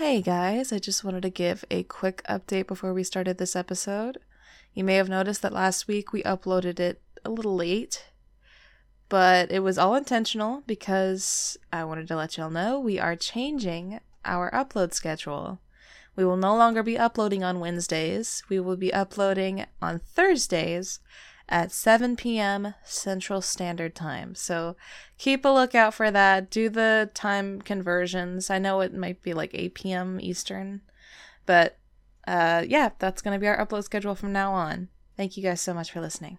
Hey guys, I just wanted to give a quick update before we started this episode. You may have noticed that last week we uploaded it a little late, but it was all intentional because I wanted to let y'all know we are changing our upload schedule. We will no longer be uploading on Wednesdays, we will be uploading on Thursdays at 7 p.m. Central Standard Time. So keep a lookout for that. Do the time conversions. I know it might be like 8 p.m. Eastern, but uh, yeah, that's going to be our upload schedule from now on. Thank you guys so much for listening.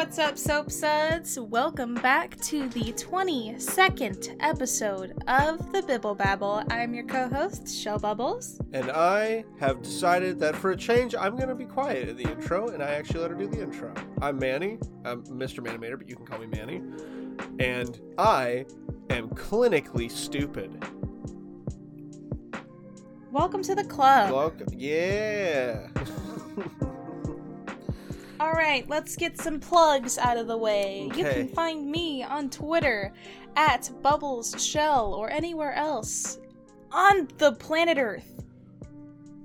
What's up, Soap Suds? Welcome back to the 22nd episode of the Bibble Babble. I'm your co host, Chel Bubbles. And I have decided that for a change, I'm going to be quiet in the intro, and I actually let her do the intro. I'm Manny. I'm Mr. Manimator, but you can call me Manny. And I am clinically stupid. Welcome to the club. Welcome. Yeah. All right, let's get some plugs out of the way. You can find me on Twitter at BubblesChel or anywhere else on the planet Earth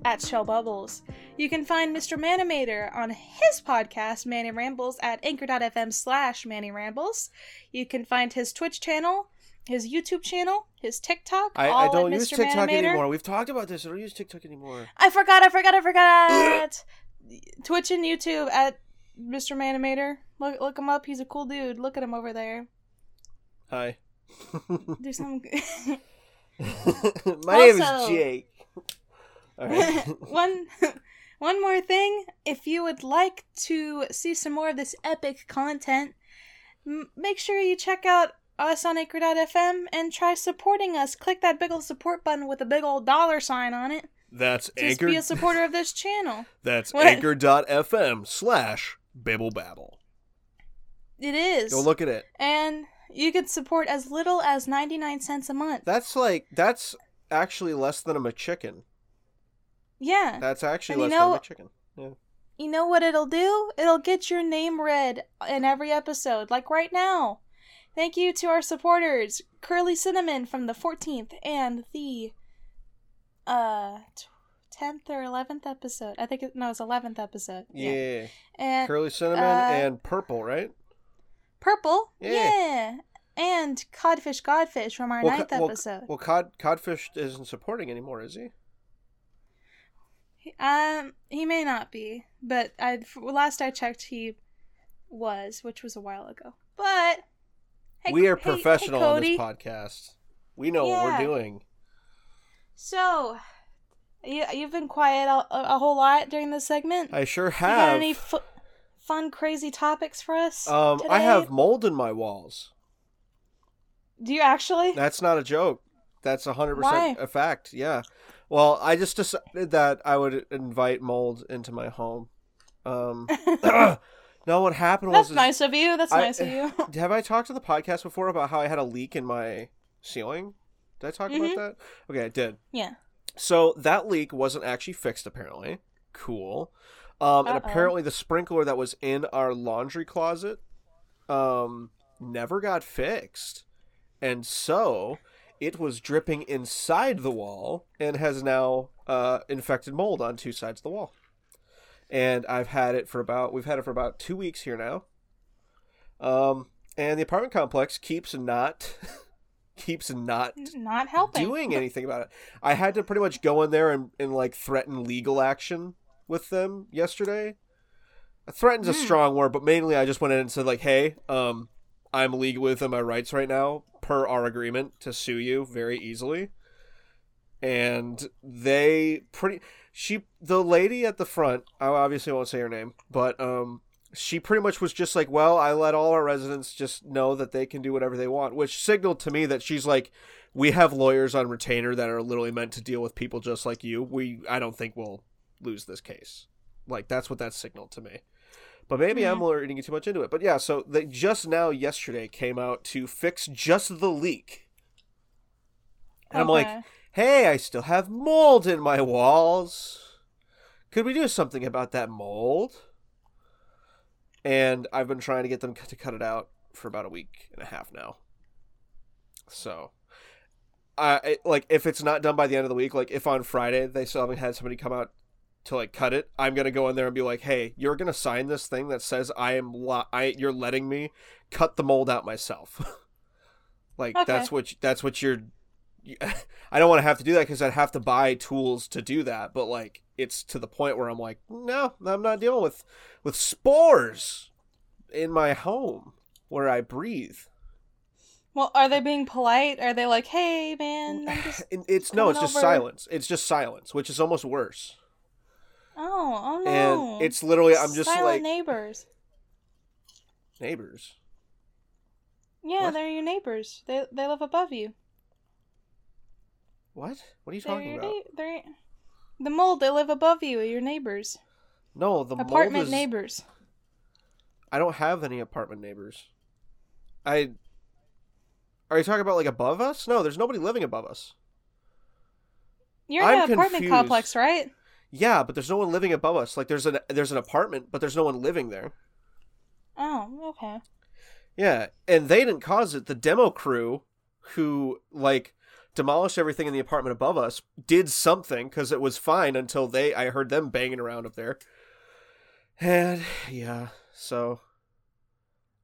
at Chel Bubbles. You can find Mr. Manimator on his podcast, Manny Rambles, at anchor.fm slash Manny Rambles. You can find his Twitch channel, his YouTube channel, his TikTok. I, all I don't use Mr. TikTok Manimator. anymore. We've talked about this. I don't use TikTok anymore. I forgot, I forgot, I forgot. Twitch and YouTube at Mr. Manimator. Look, look him up. He's a cool dude. Look at him over there. Hi. Do some. My name is Also- Jake. All right. one, one more thing. If you would like to see some more of this epic content, m- make sure you check out us on Anchor.fm and try supporting us. Click that big old support button with a big old dollar sign on it. That's Just Anchor. be a supporter of this channel. That's What? anchor.fm slash Bibble Babble. It is. Go look at it. and you can support as little as 99 cents a month. That's like that's actually less than a McChicken. yeah. That's actually less know- than a McChicken. Yeah. you know what it'll do? It'll get your name read in every episode, like right now. Thank you to our supporters, Curly Cinnamon from the 14th and the uh t- 10th or 11th episode. I think it, no, it's 11th episode. Yeah. And Curly cinnamon uh, and purple, right? Purple. Yeah. Yeah. And KodFish Godfish from our ninth co- well, episode. Well, cod codfish isn't supporting anymore, is he? Um, he may not be, but I last I checked, he was, which was a while ago. But hey, we are hey- hey, professional on this podcast. We know what we're doing. So, you you've been quiet a, a whole lot during this segment. I sure You got have. any fu- fun, crazy topics for us? um, I have mold in my walls. Do you actually? That's not a joke. That's a hundred percent a fact. Yeah. Well, I just decided that I would invite mold into my home. Um, no, what happened was That's is- nice of you. That's I- nice of you. Have I talked to the podcast before about how I had a leak in my ceiling? Did I talk Mhm. about that? Okay, I did. yeah. So that leak wasn't actually fixed apparently. Cool. Um, and apparently the sprinkler that was in our laundry closet um never got fixed. And so it was dripping inside the wall and has now uh, infected mold on two sides of the wall. And I've had it for about we've had it for about two weeks here now. Um, and the apartment complex keeps not keeps not Not helping. doing anything about it. I had to pretty much go in there and, and like threaten legal action with them yesterday. Threaten's a Hmm. strong word, but mainly I just went in and said like, "Hey, um, I'm legal within my rights right now, per our agreement to sue you very easily." And they pretty she the lady at the front, I obviously won't say her name, but um she pretty much was just like, "Well, I let all our residents just know that they can do whatever they want," which signaled to me that she's like, "We have lawyers on retainer that are literally meant to deal with people just like you. We I don't think we'll lose this case." Like that's what that signaled to me. But maybe I'm hmm. reading too much into it. But yeah, so they just now yesterday came out to fix just the leak. And I'm like, "Hey, I still have mold in my walls. Could we do something about that mold?" And I've been trying to get them to cut it out for about a week and a half now. So, I like if it's not done by the end of the week, like if on Friday they still haven't had somebody come out to like cut it, I'm gonna go in there and be like, "Hey, you're gonna sign this thing that says I am li- I you're letting me cut the mold out myself." like Okay. that's what that's what you're. I don't want to have to do that because I'd have to buy tools to do that. But like, it's to the point where I'm like, no, I'm not dealing with with spores in my home where I breathe. Well, are they being polite? Are they like, "Hey, man"? I'm just... It's no, it's just over. silence. It's just silence, which is almost worse. Oh, oh no! And it's literally, I'm just Silent like neighbors. neighbors. Yeah, What? they're your neighbors. They they live above you. What? What are you They're talking about? na- they're the mold. They live above you. Your neighbors. No, the mold Apartment is- neighbors. I don't have any apartment neighbors. I. Are you talking about like above us? No, there's nobody living above us. You're in I'm an apartment confused. complex, right? Yeah, but there's no one living above us. Like there's an there's an apartment, but there's no one living there. Oh, okay. Yeah, and they didn't cause it. The demo crew, who like demolished everything in the apartment above us, did something because it was fine until they. I heard them banging around up there, and yeah, so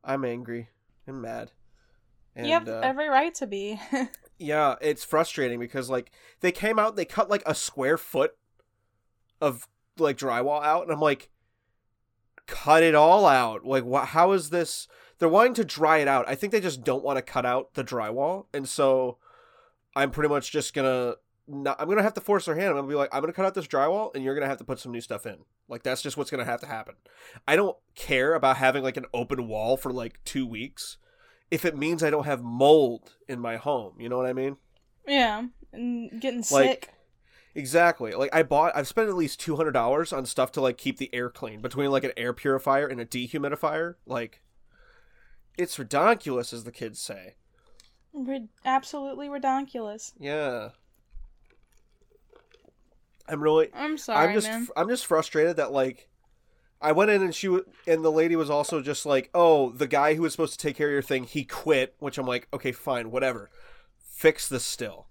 I'm angry and mad. And, you have uh, every right to be. yeah, it's frustrating because like they came out, they cut like a square foot of like drywall out, and I'm like, cut it all out. Like, How is this? They're wanting to dry it out. I think they just don't want to cut out the drywall, and so I'm pretty much just gonna. Not, I'm gonna have to force their hand. I'm gonna be like, I'm gonna cut out this drywall, and you're gonna have to put some new stuff in. Like that's just what's gonna have to happen. I don't care about having like an open wall for like two weeks if it means I don't have mold in my home. You know what I mean? yeah, and getting Like- sick. Exactly. Like I bought I've spent at least two hundred dollars on stuff to like keep the air clean between like an air purifier and a dehumidifier. Like it's ridiculous as the kids say. Rid- absolutely redonkulous. Yeah. I'm really I'm sorry, I'm just man. I'm just frustrated that like I went in and she w- and the lady was also just like, "Oh, the guy who was supposed to take care of your thing, he quit." Which I'm like, "Okay, fine, whatever. Fix this still."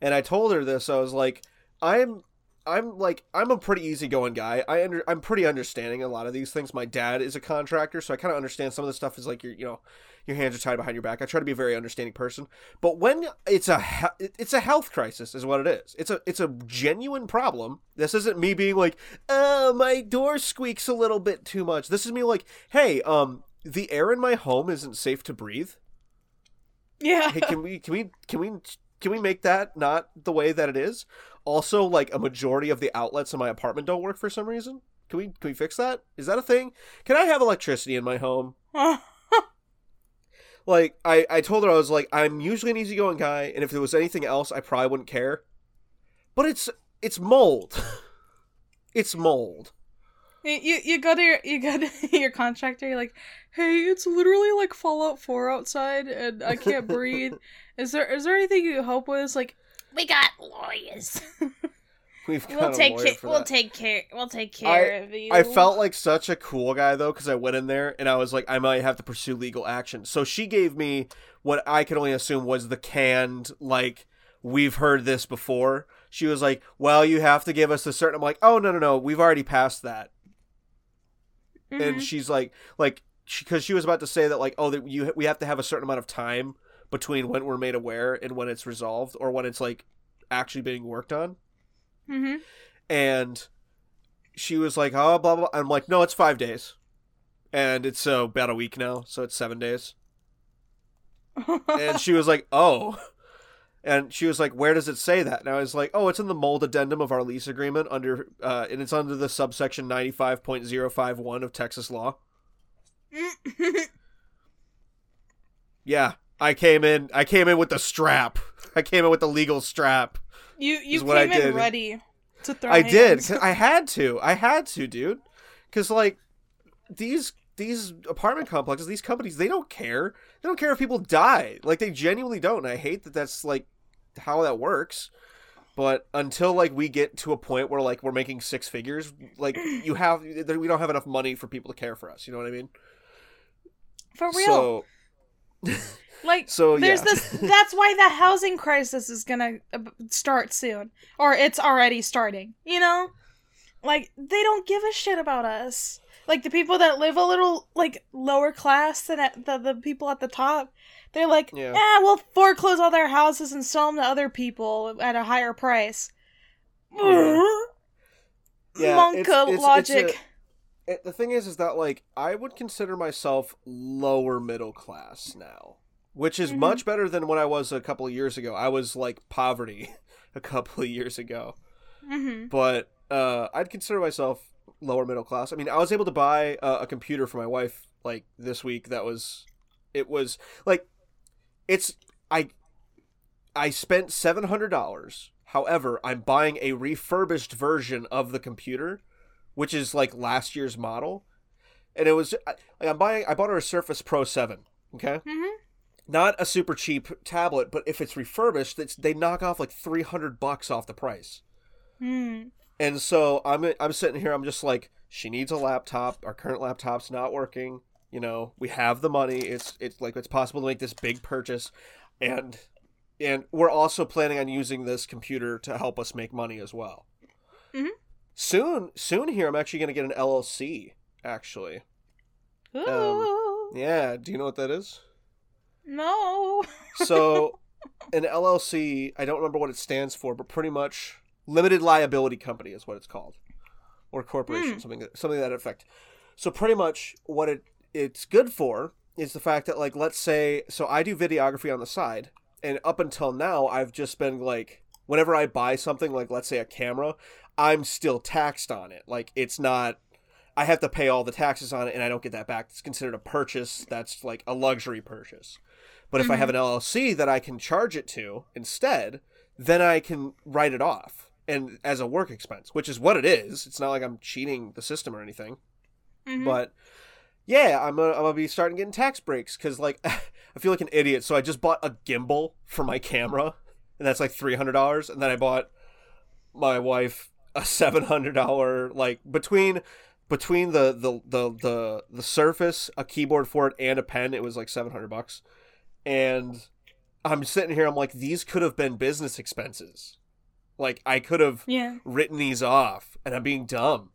And I told her this. I was like, "I'm I'm like I'm a pretty easygoing guy. I under I'm pretty understanding a lot of these things. My dad is a contractor, so I kind of understand some of the stuff is like your you know your hands are tied behind your back. I try to be a very understanding person. But when it's a he- it's a health crisis, is what it is. It's a it's a genuine problem. This isn't me being like, "Oh, my door squeaks a little bit too much." This is me like, "Hey, um, the air in my home isn't safe to breathe. yeah. Hey, can we can we can we can we make that not the way that it is?" Also, like a majority of the outlets in my apartment don't work for some reason. Can we can we fix that? Is that a thing? Can I have electricity in my home? like I, I told her I was like I'm usually an easygoing guy, and if there was anything else, I probably wouldn't care. But it's it's mold. it's mold. You, you you go to your you go to your contractor. You're like, hey, it's literally like Fallout Four outside, and I can't breathe. Is there is there anything you can help with? It's like we got lawyers. We've got we'll a take ca- we'll that. take care we'll take care of you. I felt like such a cool guy though because I went in there and I was like I might have to pursue legal action. So she gave me what I could only assume was the canned like we've heard this before. She was like, "Well, you have to give us a certain." I'm like, "Oh no no no, we've already passed that." Mhm. and she's like like because she, was about to say that like oh that you we have to have a certain amount of time between when we're made aware and when it's resolved or when it's like actually being worked on Mhm. and she was like oh blah blah i'm like no it's five days. And it's uh, about a week now so it's seven days. And she was like oh. And she was like where does it say that? And i was like oh it's in the mold addendum of our lease agreement under uh, and it's under the subsection 95.051 of texas law. Yeah, I came in. I came in with the strap. I came in with the legal strap. you you what I came in ready to throw. I did. hands. 'cause I had to. I had to, dude. Because like these these apartment complexes, these companies, they don't care. They don't care if people die. Like they genuinely don't. And I hate that that's like how that works. But until like we get to a point where like we're making six figures, like you have we don't have enough money for people to care for us. You know what I mean? For real. So like so, there's yeah. this that's why the housing crisis is going to uh, start soon or it's already starting, you know? Like they don't give a shit about us. Like the people that live a little like lower class than at the, the people at the top, they're like, Yeah. "Yeah, we'll foreclose all their houses and sell them to other people at a higher price." Yeah. Yeah, Monka it's- it's- it's logic. a- it, the thing is, is that like I would consider myself lower middle class now, which is Mhm. much better than when I was a couple of years ago. I was like poverty a couple of years ago, mm-hmm. but uh, I'd consider myself lower middle class. I mean, I was able to buy a, a computer for my wife like this week. That was, it was like, it's I, I spent seven hundred dollars. However, I'm buying a refurbished version of the computer, which is like last year's model, and it was I, I'm buying. I bought her a Surface Pro Seven. Okay, Mm-hmm. Not a super cheap tablet, but if it's refurbished, it's they knock off like three hundred bucks off the price. Mm. And so I'm I'm sitting here. I'm just like, she needs a laptop. Our current laptop's not working. You know, we have the money. It's it's like it's possible to make this big purchase, and and we're also planning on using this computer to help us make money as well. Mhm. Soon, soon here, I'm actually going to get an LLC. Actually, Ooh. yeah. Do you know what that is? No. So, an LLC, I don't remember what it stands for, but pretty much limited liability company is what it's called, or corporation, Hmm. something that, something that effect. So, pretty much what it it's good for is the fact that, like, let's say, so I do videography on the side, and up until now, I've just been like, whenever I buy something, like, let's say a camera, I'm still taxed on it. Like, it's not. I have to pay all the taxes on it, and I don't get that back. It's considered a purchase. That's like a luxury purchase. But if I have an LLC that I can charge it to instead, then I can write it off and as a work expense, which is what it is. It's not like I'm cheating the system or anything. Mhm. But yeah, I'm gonna, I'm gonna be starting getting tax breaks because like I feel like an idiot. So I just bought a gimbal for my camera, and that's like three hundred dollars. And then I bought my wife a seven hundred dollar like between between the, the the the the Surface, a keyboard for it, and a pen. It was like seven hundred bucks. And I'm sitting here. I'm like, these could have been business expenses. Like I could have yeah. written these off and I'm being dumb.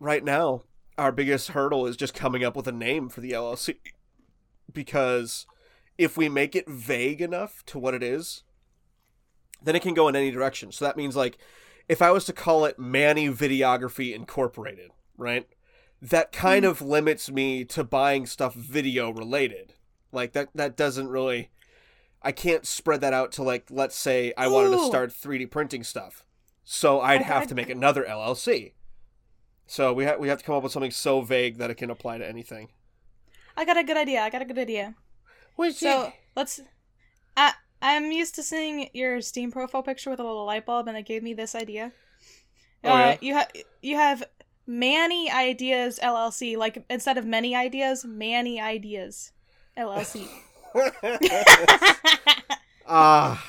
Right now, our biggest hurdle is just coming up with a name for the LLC because if we make it vague enough to what it is, then it can go in any direction. So that means like if I was to call it Manny Videography Incorporated, right? That kind mm-hmm. of limits me to buying stuff video related. Like that that doesn't really I can't spread that out to like let's say I wanted to start 3D printing stuff. So I'd I- have I- to make another LLC. So we have we have to come up with something so vague that it can apply to anything. I got a good idea. I got a good idea. Which So let's. I I'm used to seeing your Steam profile picture with a little light bulb, and it gave me this idea. Oh, uh. You have you have Manny Ideas LLC. Like instead of many ideas, Manny Ideas LLC. Ah,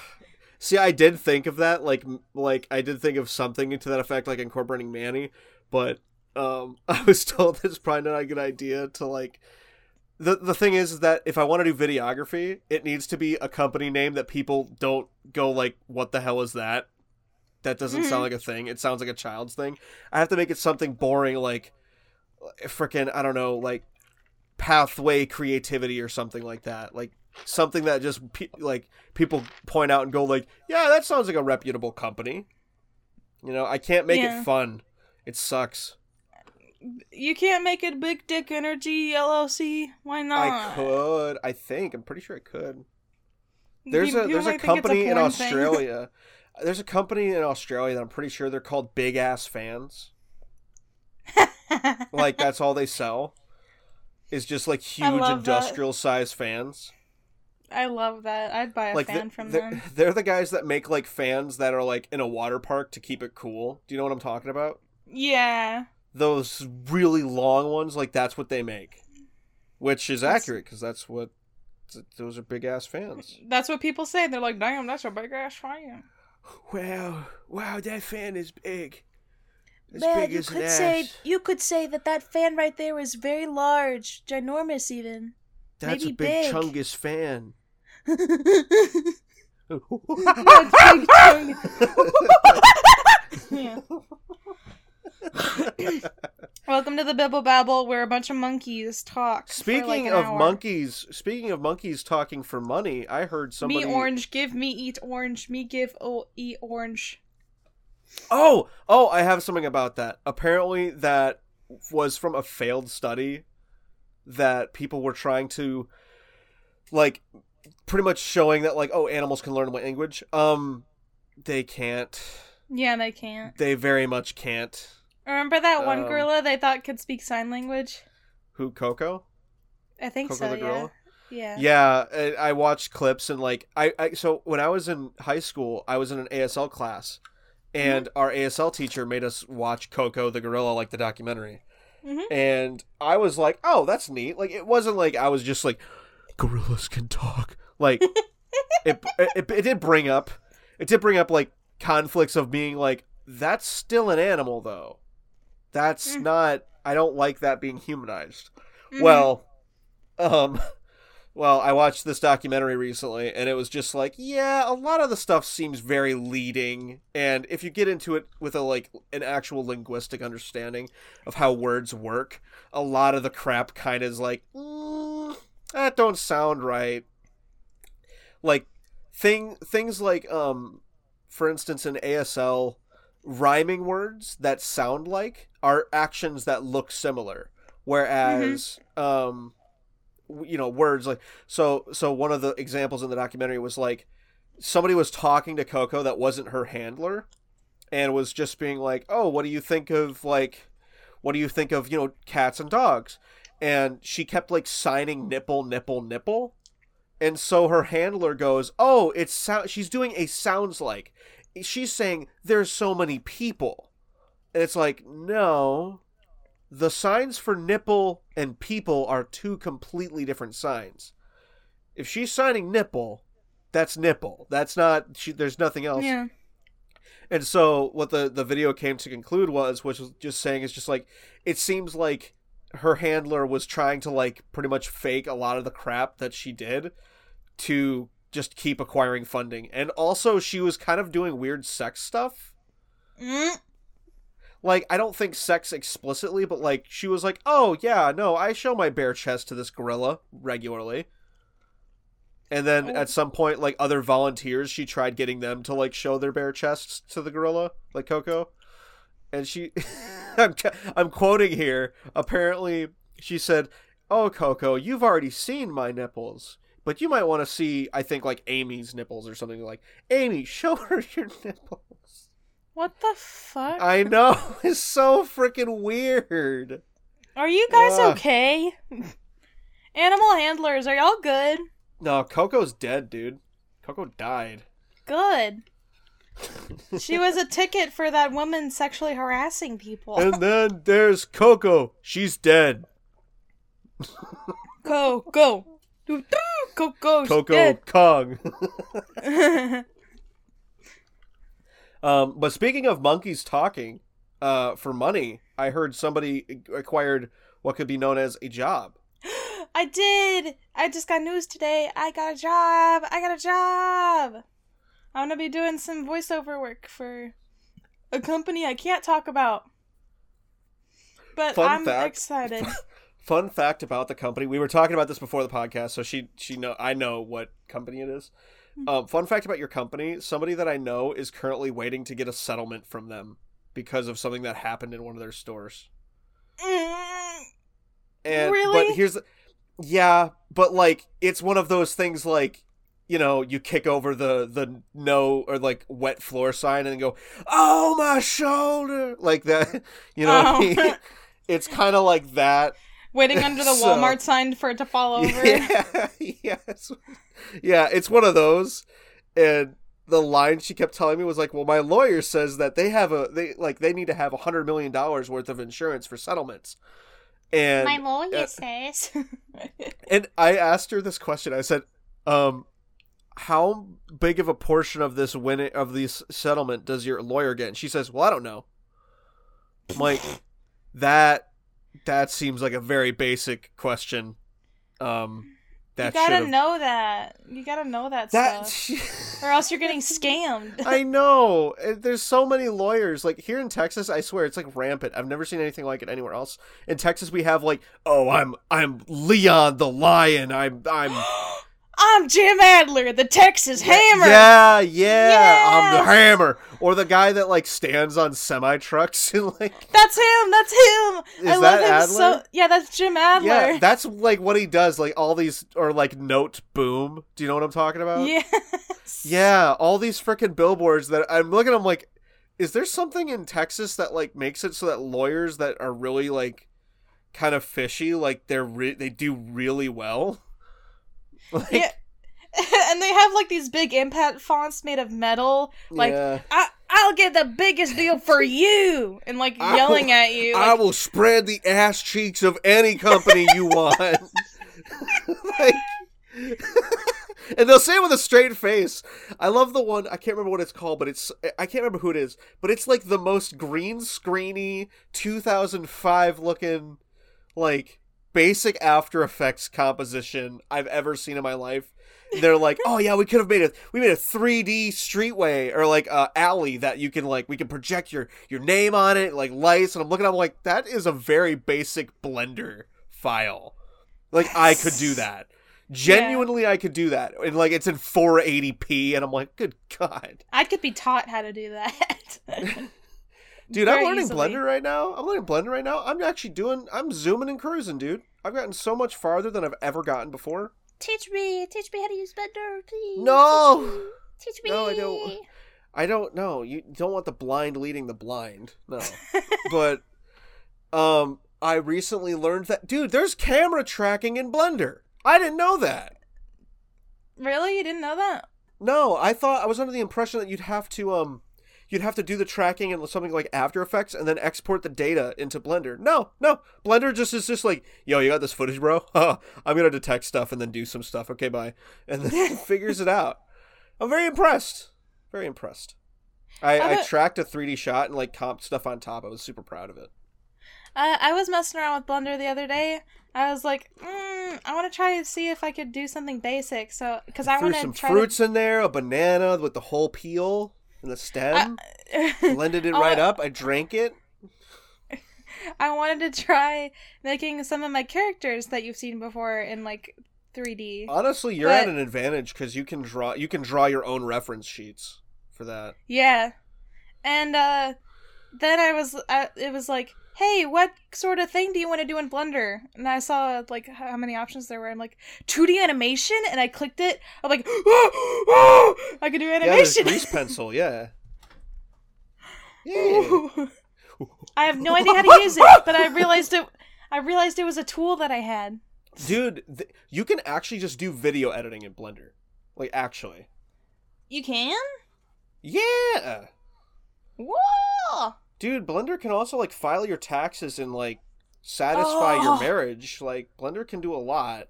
see, I did think of that, like, like I did think of something to that effect, like incorporating Manny, but um, I was told that's probably not a good idea to like. The the thing is that if I want to do videography, it needs to be a company name that people don't go like, "What the hell is that?" That doesn't Mhm. sound like a thing. It sounds like a child's thing. I have to make it something boring, like, freaking I don't know, like pathway creativity or something like that. Like something that just pe- like people point out and go like yeah that sounds like a reputable company. You know i can't make Yeah. it fun. It sucks. You can't make it Big Dick Energy LLC. Why not? i could i think. I'm pretty sure i could. There's People- a there's a might think it's company in australia. There's a company in australia that i'm pretty sure they're called big ass fans. Like that's all they sell is just like huge love that. industrial size fans I love that. I'd buy a like fan the- from they're, them. they're the guys that make like fans that are like in a water park to keep it cool. Do you know what I'm talking about? Yeah. Those really long ones, like that's what they make, which is That's- accurate because that's what those are big ass fans. That's what people say. They're like, "Damn, that's a big ass fan." Wow, wow, that fan is big. As Man, you could say ass. you could say that that fan right there was very large, ginormous even. That's maybe a big, big. Chungus fan. Yeah. Welcome to the Bibble Babble, where a bunch of monkeys talk. for, like, Speaking an of hour. monkeys, speaking of monkeys talking for money, I heard somebody. me orange, give me eat orange, me give oh eat orange. Oh, oh, I have something about that. Apparently, that was from a failed study that people were trying to, like, pretty much showing that, like, oh, animals can learn language. Um, they can't. Yeah, they can't. They very much can't. Remember that one Um, gorilla they thought could speak sign language? Who, Koko? I think Koko so. the yeah. gorilla? Yeah. Yeah, I I watched clips and like I, I so when I was in high school, I was in an ASL class, and our ASL teacher made us watch Koko the gorilla, like the documentary, Mhm. and I was like, oh, that's neat. Like it wasn't like I was just like, gorillas can talk. Like it, it it did bring up it did bring up like conflicts of being like that's still an animal though. That's Mm. not. I don't like that being humanized. Mhm. Well, um, well, I watched this documentary recently, and it was just like, yeah, a lot of the stuff seems very leading, and if you get into it with a like an actual linguistic understanding of how words work, a lot of the crap kind of is like, mm, that don't sound right. Like thing things like um, for instance, in ASL, rhyming words that sound like are actions that look similar whereas um w- you know words like so so one of the examples in the documentary was like somebody was talking to Koko that wasn't her handler and was just being like oh what do you think of like what do you think of you know cats and dogs? And she kept like signing nipple nipple nipple. And so her handler goes oh it's sound she's doing a sounds like she's saying there's so many people. And it's like no the signs for nipple and people are two completely different signs. If she's signing nipple that's nipple. That's not she, there's nothing else. Yeah. and so what the the video came to conclude was which was just saying is just like it seems like her handler was trying to like pretty much fake a lot of the crap that she did to just keep acquiring funding. And also she was kind of doing weird sex stuff. Mm. Like I don't think sex explicitly, but like she was like, "Oh yeah, no, I show my bare chest to this gorilla regularly." And then Oh. at some point, like other volunteers, she tried getting them to like show their bare chests to the gorilla, like Koko. And she, I'm, I'm quoting here. Apparently, she said, "Oh Koko, you've already seen my nipples." But you might want to see, I think, like Amy's nipples or something like, Amy, show her your nipples. What the fuck? I know it's so freaking weird. Are you guys Ugh. okay? Animal handlers, are y'all good? No, Koko's dead, dude. Koko died. Good. She was a ticket for that woman sexually harassing people. And then there's Koko. She's dead. Go, go. Go, go, go. Koko Kong. Um, but speaking of monkeys talking, uh, for money, I heard somebody acquired what could be known as a job. I did. I just got news today. I got a job. I got a job. I'm gonna be doing some voiceover work for a company I can't talk about. But Fun I'm fact. excited. Fun fact about the company: we were talking about this before the podcast, so she she know I know what company it is. Um, fun fact about your company: somebody that I know is currently waiting to get a settlement from them because of something that happened in one of their stores. Mm, And Really? but here's the, yeah, but like it's one of those things like you know you kick over the the no or like wet floor sign and go oh my shoulder like that you know what I Oh. mean? it's kind of like that Waiting under the So- Walmart sign for it to fall over. yeah yeah it's, yeah it's one of those and the line she kept telling me was like well my lawyer says that they have a they like they need to have a hundred million dollars worth of insurance for settlements And My lawyer uh, says. and I asked her this question. I said, um, how big of a portion of this win of this settlement does your lawyer get? And she says, Well, I don't know. I'm like that that seems like a very basic question. Um that you gotta should've- know that. You gotta know that, that stuff, or else you're getting scammed. I know. There's so many lawyers. Like here in Texas, I swear it's like rampant. I've never seen anything like it anywhere else. In Texas, we have like, oh, I'm I'm Leon the Lion. I'm I'm I'm Jim Adler, the Texas Hammer. Yeah, yeah, I'm the hammer. Or the guy that like stands on semi trucks and like That's him. That's him. Is I love that him Adler? so. Yeah, that's Jim Adler. Yeah, that's like what he does, like all these or like note boom. Do you know what I'm talking about? yes. Yeah, all these freaking billboards that I'm looking at them like is there something in Texas that like makes it so that lawyers that are really like kind of fishy like they're re- they do really well? Like Yeah. and they have like these big impact fonts made of metal. Like yeah. I, I'll get the biggest deal for you, and like yelling will- at you. I will spread the ass cheeks of any company you want. like, and they'll say it with a straight face. I love the one. I can't remember what it's called, but it's I can't remember who it is. But it's like the most green screeny 2005 looking, like basic After Effects composition I've ever seen in my life. They're like, oh yeah, we could have made a we made a 3D streetway or like a alley that you can like we can project your your name on it like lights. And I'm looking, I'm like, that is a very basic Blender file. Like I could do that. Genuinely, I could do that, and like it's in 480p, and I'm like, good god, I could be taught how to do that. dude, I'm learning easily. Blender right now. I'm learning Blender right now. I'm actually doing, I'm zooming and cruising, dude. I've gotten so much farther than I've ever gotten before. Teach me, teach me how to use Blender, please. No! teach me. No, I don't. I don't know. You don't want the blind leading the blind. No. but um I recently learned that dude, there's camera tracking in Blender. I didn't know that. Really, you didn't know that? No, I thought I was under the impression that you'd have to um you'd have to do the tracking and something like After Effects and then export the data into Blender. No, no. Blender just is just like, yo, you got this footage, bro? I'm gonna detect stuff and then do some stuff. Okay, bye. And then it figures it out. I'm very impressed. Very impressed. I, I I tracked a 3D shot and like comped stuff on top. I was super proud of it. I I was messing around with Blender the other day. I was like, mm, I want to try to see if I could do something basic. So, because I Threw want some to try fruits in there, a banana with the whole peel and the stem. to. blended it right up. I drank it. I wanted to try making some of my characters that you've seen before in like 3D. Honestly, you're at an advantage because you can draw. You can draw your own reference sheets for that. Yeah. And uh then I was uh, it was like, "Hey, what sort of thing do you want to do in Blender?" And I saw like how many options there were. I'm like, "2D animation?" And I clicked it. I'm like, I can do Yeah, animation. grease pencil. Yeah. Yeah. I have no idea how to use it, but I realized it I realized it was a tool that I had. Dude, th- you can actually just do video editing in Blender. Like actually. You can? Yeah. Whoa! Dude, Blender can also like file your taxes and like satisfy your Oh. marriage. Like Blender can do a lot.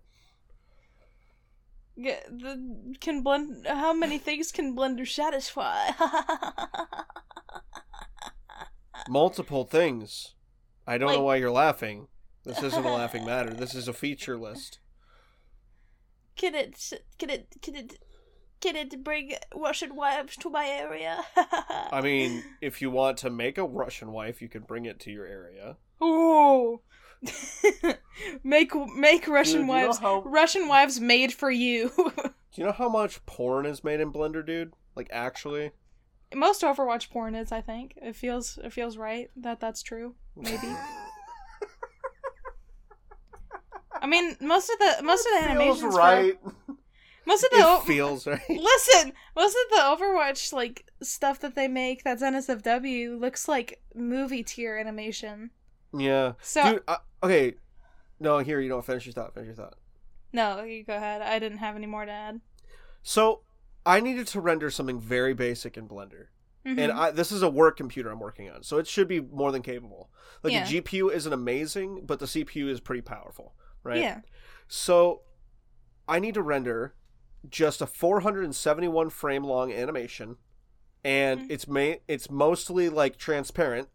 G- the, can blend how many things can blender satisfy Multiple things. I don't know why you're laughing. This isn't a laughing matter. This is a feature list. can it can it can it can it bring russian wives to my area I mean, if you want to make a Russian wife, you can bring it to your area. Ooh. make make russian Dude, you know wives how- russian wives made for you Do you know how much porn is made in Blender, dude? Like actually? most overwatch porn is i think it feels it feels right that that's true maybe i mean most of the most of the animations right. Most of the It o- feels right. Listen, most of the Overwatch like stuff that they make that's NSFW looks like movie tier animation. Yeah. So Dude, uh, okay. No, here you don't finish your thought. Finish your thought. no, you go ahead. I didn't have any more to add. So, I needed to render something very basic in Blender, Mhm. and I, this is a work computer I'm working on, so it should be more than capable. Like Yeah. the GPU isn't amazing, but the CPU is pretty powerful, right? Yeah. So I need to render just a 471 frame long animation, and Mhm. it's ma- it's mostly like transparent,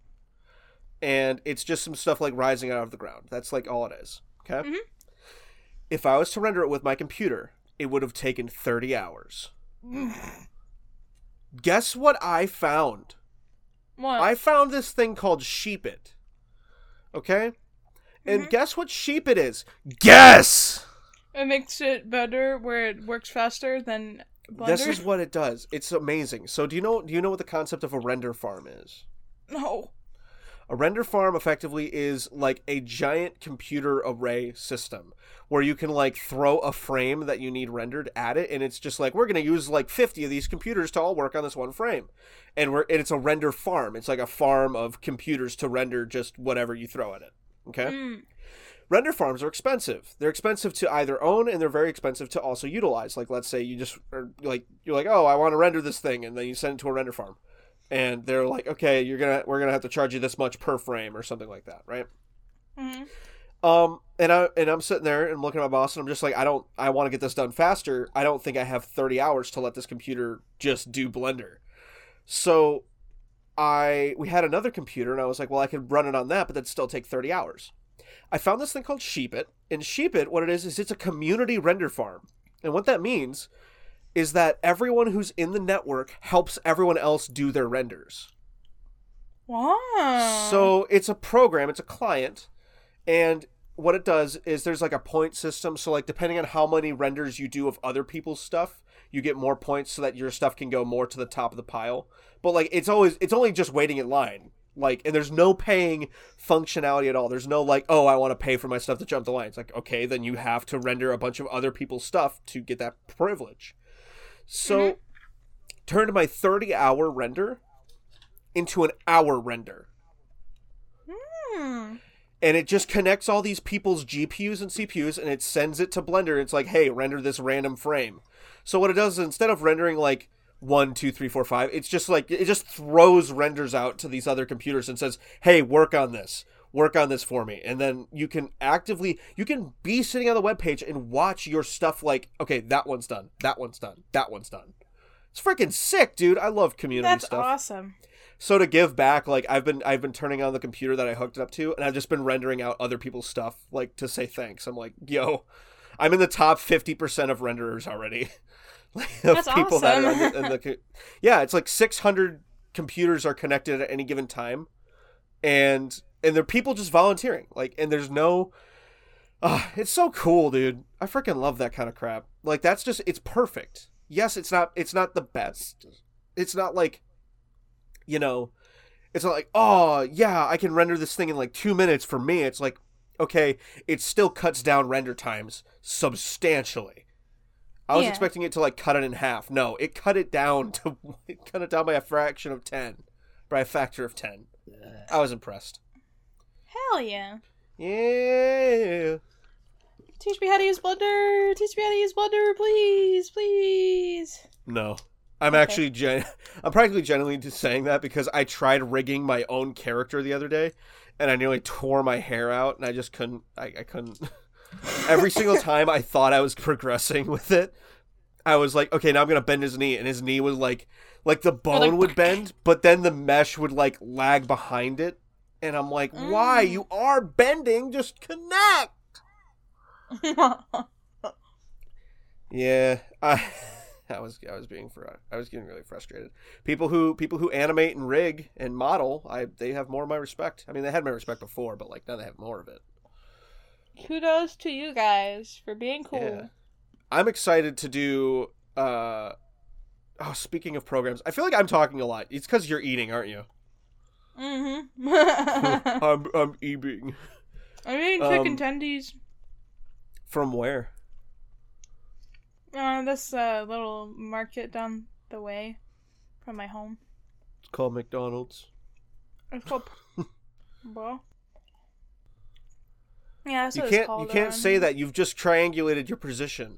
and it's just some stuff like rising out of the ground. That's like all it is. Okay. Mhm. If I was to render it with my computer, it would have taken 30 hours. Guess what I found? What? I found this thing called Sheepit. Okay? And Mhm. guess what Sheepit is? Guess! It makes it better where it works faster than Blender. This is what it does. It's amazing. So do you know do you know what the concept of a render farm is? no. A render farm effectively is like a giant computer array system where you can like throw a frame that you need rendered at it and it's just like we're going to use like 50 of these computers to all work on this one frame. And we're and it's a render farm. It's like a farm of computers to render just whatever you throw at it. Okay? Mm. Render farms are expensive. They're expensive to either own and they're very expensive to also utilize. Like let's say you just are like you're like, "Oh, I want to render this thing." And then you send it to a render farm. And they're like, "Okay, you're going to we're going to have to charge you this much per frame or something like that, right?" Mhm. Um and I and I'm sitting there and looking at my boss and I'm just like, "I don't I want to get this done faster. I don't think I have 30 hours to let this computer just do Blender." So I we had another computer and I was like, "Well, I could run it on that, but that'd still take 30 hours." I found this thing called Sheepit. And Sheepit, what it is, is it's a community render farm. And what that means is that everyone who's in the network helps everyone else do their renders. Wow. So it's a program, it's a client, and what it does is there's like a point system. So like depending on how many renders you do of other people's stuff, you get more points so that your stuff can go more to the top of the pile. But like it's always it's only just waiting in line. Like and there's no paying functionality at all. There's no like, oh, I want to pay for my stuff to jump the line. It's like, okay, then you have to render a bunch of other people's stuff to get that privilege. So turned my 30 hour render into an hour render Hmm. and it just connects all these people's GPUs and CPUs and it sends it to Blender. It's like, hey, render this random frame. So what it does is instead of rendering like one, two, three, four, five, it's just like it just throws renders out to these other computers and says, hey, work on this. Work on this for me. And then you can actively you can be sitting on the web page and watch your stuff like, okay, that one's done, that one's done, that one's done. It's freaking sick, dude. I love community That's stuff awesome. so to give back like i've been i've been turning on the computer that i hooked it up to and i've just been rendering out other people's stuff like to say thanks i'm like yo i'm in the top 50% of renderers already like, of That's people that are in awesome. the, in the yeah it's like 600 computers are connected at any given time and and they're people just volunteering like and there's no uh, it's so cool dude. I freaking love that kind of crap. Like that's just it's perfect. Yes it's not it's not the best. It's not like you know it's not like oh yeah i can render this thing in like two minutes for me. It's like okay it still cuts down render times substantially i was Yeah. expecting it to like cut it in half no it cut it down to it cut it down by a fraction of 10 by a factor of 10 i was impressed Hell yeah. yeah Teach me how to use Blender. Teach me how to use Blender, please, please. No. I'm Okay. actually gen- I'm practically genuinely just saying that because I tried rigging my own character the other day and I nearly tore my hair out and I just couldn't I, I couldn't every single time I thought I was progressing with it I was like okay now I'm gonna bend his knee and his knee was like like the bone like, would bend but then the mesh would like lag behind it and I'm like why Mm. you are bending just connect Yeah, I, I was I was being fr- I was getting really frustrated. People who people who animate and rig and model, I they have more of my respect. I mean, they had my respect before, but like now they have more of it. Kudos to you guys for being cool. Yeah. I'm excited to do. uh Oh, speaking of programs, I feel like I'm talking a lot. It's because you're eating, aren't you? Mm-hmm. I'm I'm eating. I'm eating chicken Um, tendies. From where? Uh, this uh, little market down the way from my home. It's called McDonald's. It's called. well. Yeah, that's You can't called you can't around say that. You've just triangulated your position.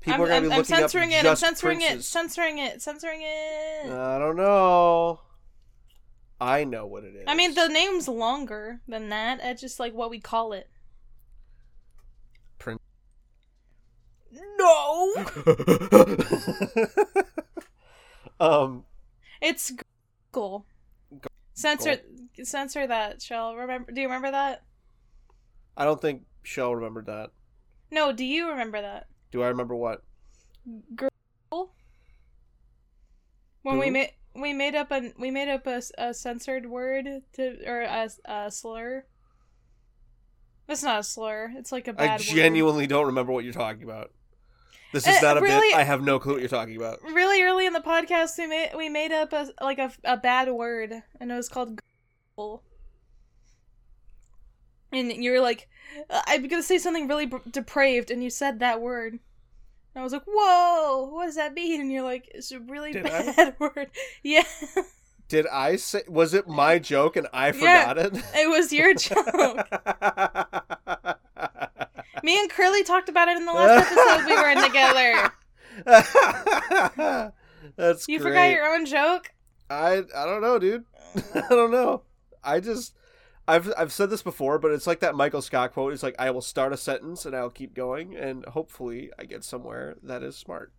People I'm, are gonna I'm, be I'm looking censoring up it. I'm censoring it. Censoring it. Censoring it. I don't know. I know what it is. I mean, the name's longer than that. It's just like what we call it. Prin- No, um, it's Google. Censor, censor that. Shell remember? Do you remember that? I don't think Chel remembered that. No. Do you remember that? Do I remember what? Girl. When we Who? made we made up a we made up a, a censored word to or a, a slur. That's not a slur. It's like a bad I word. genuinely don't remember what you're talking about. This is Uh, not a really? bit. I have no clue what you're talking about. really early in the podcast we made we made up a like a, a bad word and it was called Google. And you were like, "Uh, I'm gonna say something really b- depraved, and you said that word. And I was like, "Whoa, what does that mean?" And you're like, "It's a really Did I? bad word." Yeah, Did I say? Was it my joke and I Yeah. forgot it? it was your joke. Me and Curly talked about it in the last episode we were in together. That's You great. forgot your own joke. I I don't know, dude. I don't know. I just I've I've said this before, but it's like that Michael Scott quote. It's like I will start a sentence and I'll keep going, and hopefully I get somewhere that is smart.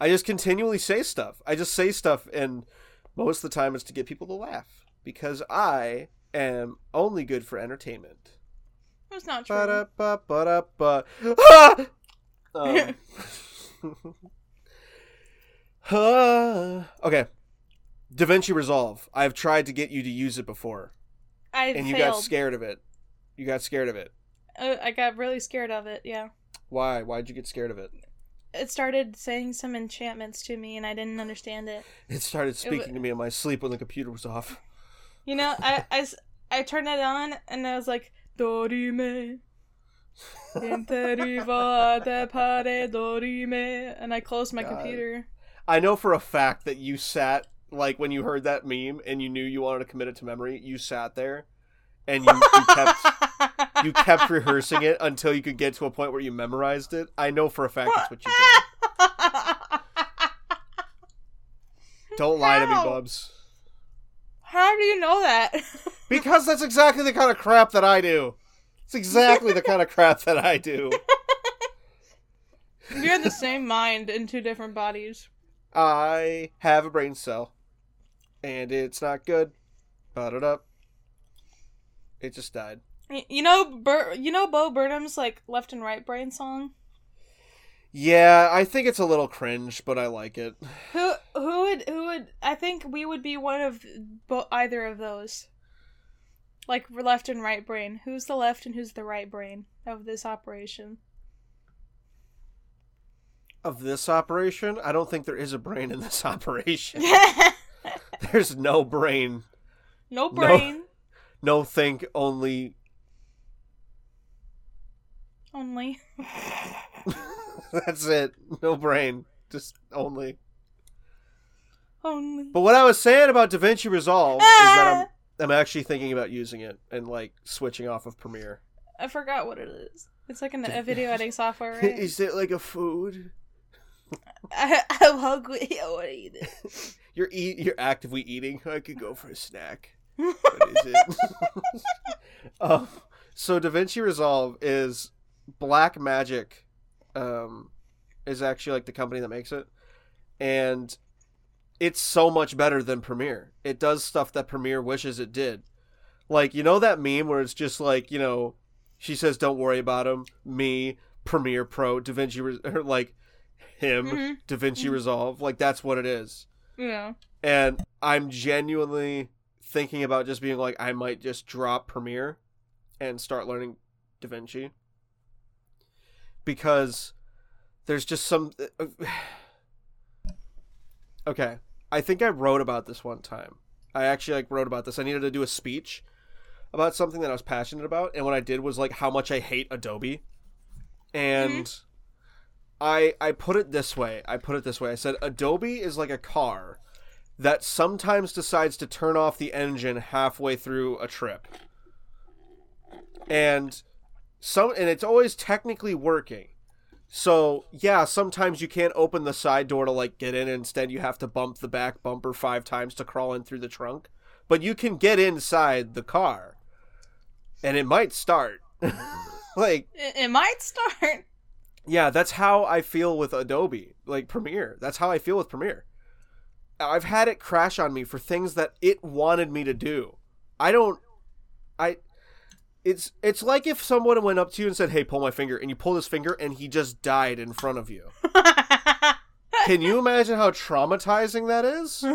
I just continually say stuff. I just say stuff, and most of the time it's to get people to laugh because I am only good for entertainment. That's not true. Ba-da-ba, ba-da-ba. Ah! Um, ah, okay. DaVinci Resolve. I've tried to get you to use it before, I and you got scared of it. You got scared of it. Uh, I got really scared of it. Yeah, Why? Why'd you get scared of it? it started saying some enchantments to me, and I didn't understand it. It started speaking to me in my sleep when the computer was off. You know, I, I, I turned it on, and I was like, Dorime. Interiva de pare dorime. And I closed my God. computer. I know for a fact that you sat like when you heard that meme and you knew you wanted to commit it to memory. You sat there, and you, you kept you kept rehearsing it until you could get to a point where you memorized it. I know for a fact that's what you did. Don't lie to me, Bubs. How do you know that? Because that's exactly the kind of crap that I do. It's exactly the kind of crap that I do. You're the same mind in two different bodies. I have a brain cell, and it's not good. But it up. It just died. You know, Bur- you know Bo Burnham's like left and right brain song. Yeah, I think it's a little cringe, but I like it. Who who would who would I think we would be one of bo- either of those. Like left and right brain. Who's the left and who's the right brain of this operation? Of this operation, I don't think there is a brain in this operation. There's no brain. no brain No think, only. only. That's it. No brain. Just only. only. But what I was saying about DaVinci Resolve is that ah! I'm, I'm actually thinking about using it and like switching off of Premiere. I forgot what it is. It's like an, a video editing software, right? Is it like a food? I, I'm hungry. I want to eat it. You're eat. You're actively eating. I could go for a snack. What is it? um, so DaVinci Resolve is Blackmagic. Um, is actually like the company that makes it, and it's so much better than Premiere. It does stuff that Premiere wishes it did. Like you know that meme where it's just like you know, she says, "Don't worry about him." Me, Premiere Pro, DaVinci, or like him, Mhm. DaVinci Mhm. Resolve. Like that's what it is Yeah. and I'm genuinely thinking about just being like, I might just drop Premiere and start learning DaVinci because there's just some. okay, I think I wrote about this one time. I actually like wrote about this. I needed to do a speech about something that I was passionate about, and what I did was like how much I hate Adobe, and. I, I put it this way. I put it this way. I said Adobe is like a car that sometimes decides to turn off the engine halfway through a trip. And some and it's always technically working. So yeah, sometimes you can't open the side door to like get in. Instead, you have to bump the back bumper five times to crawl in through the trunk. But you can get inside the car, and it might start. like It, it might start. Yeah, that's how I feel with Adobe, like Premiere. That's how I feel with Premiere. I've had it crash on me for things that it wanted me to do. I don't I it's it's like if someone went up to you and said, "Hey, pull my finger," and you pull his finger and he just died in front of you. Can you imagine how traumatizing that is?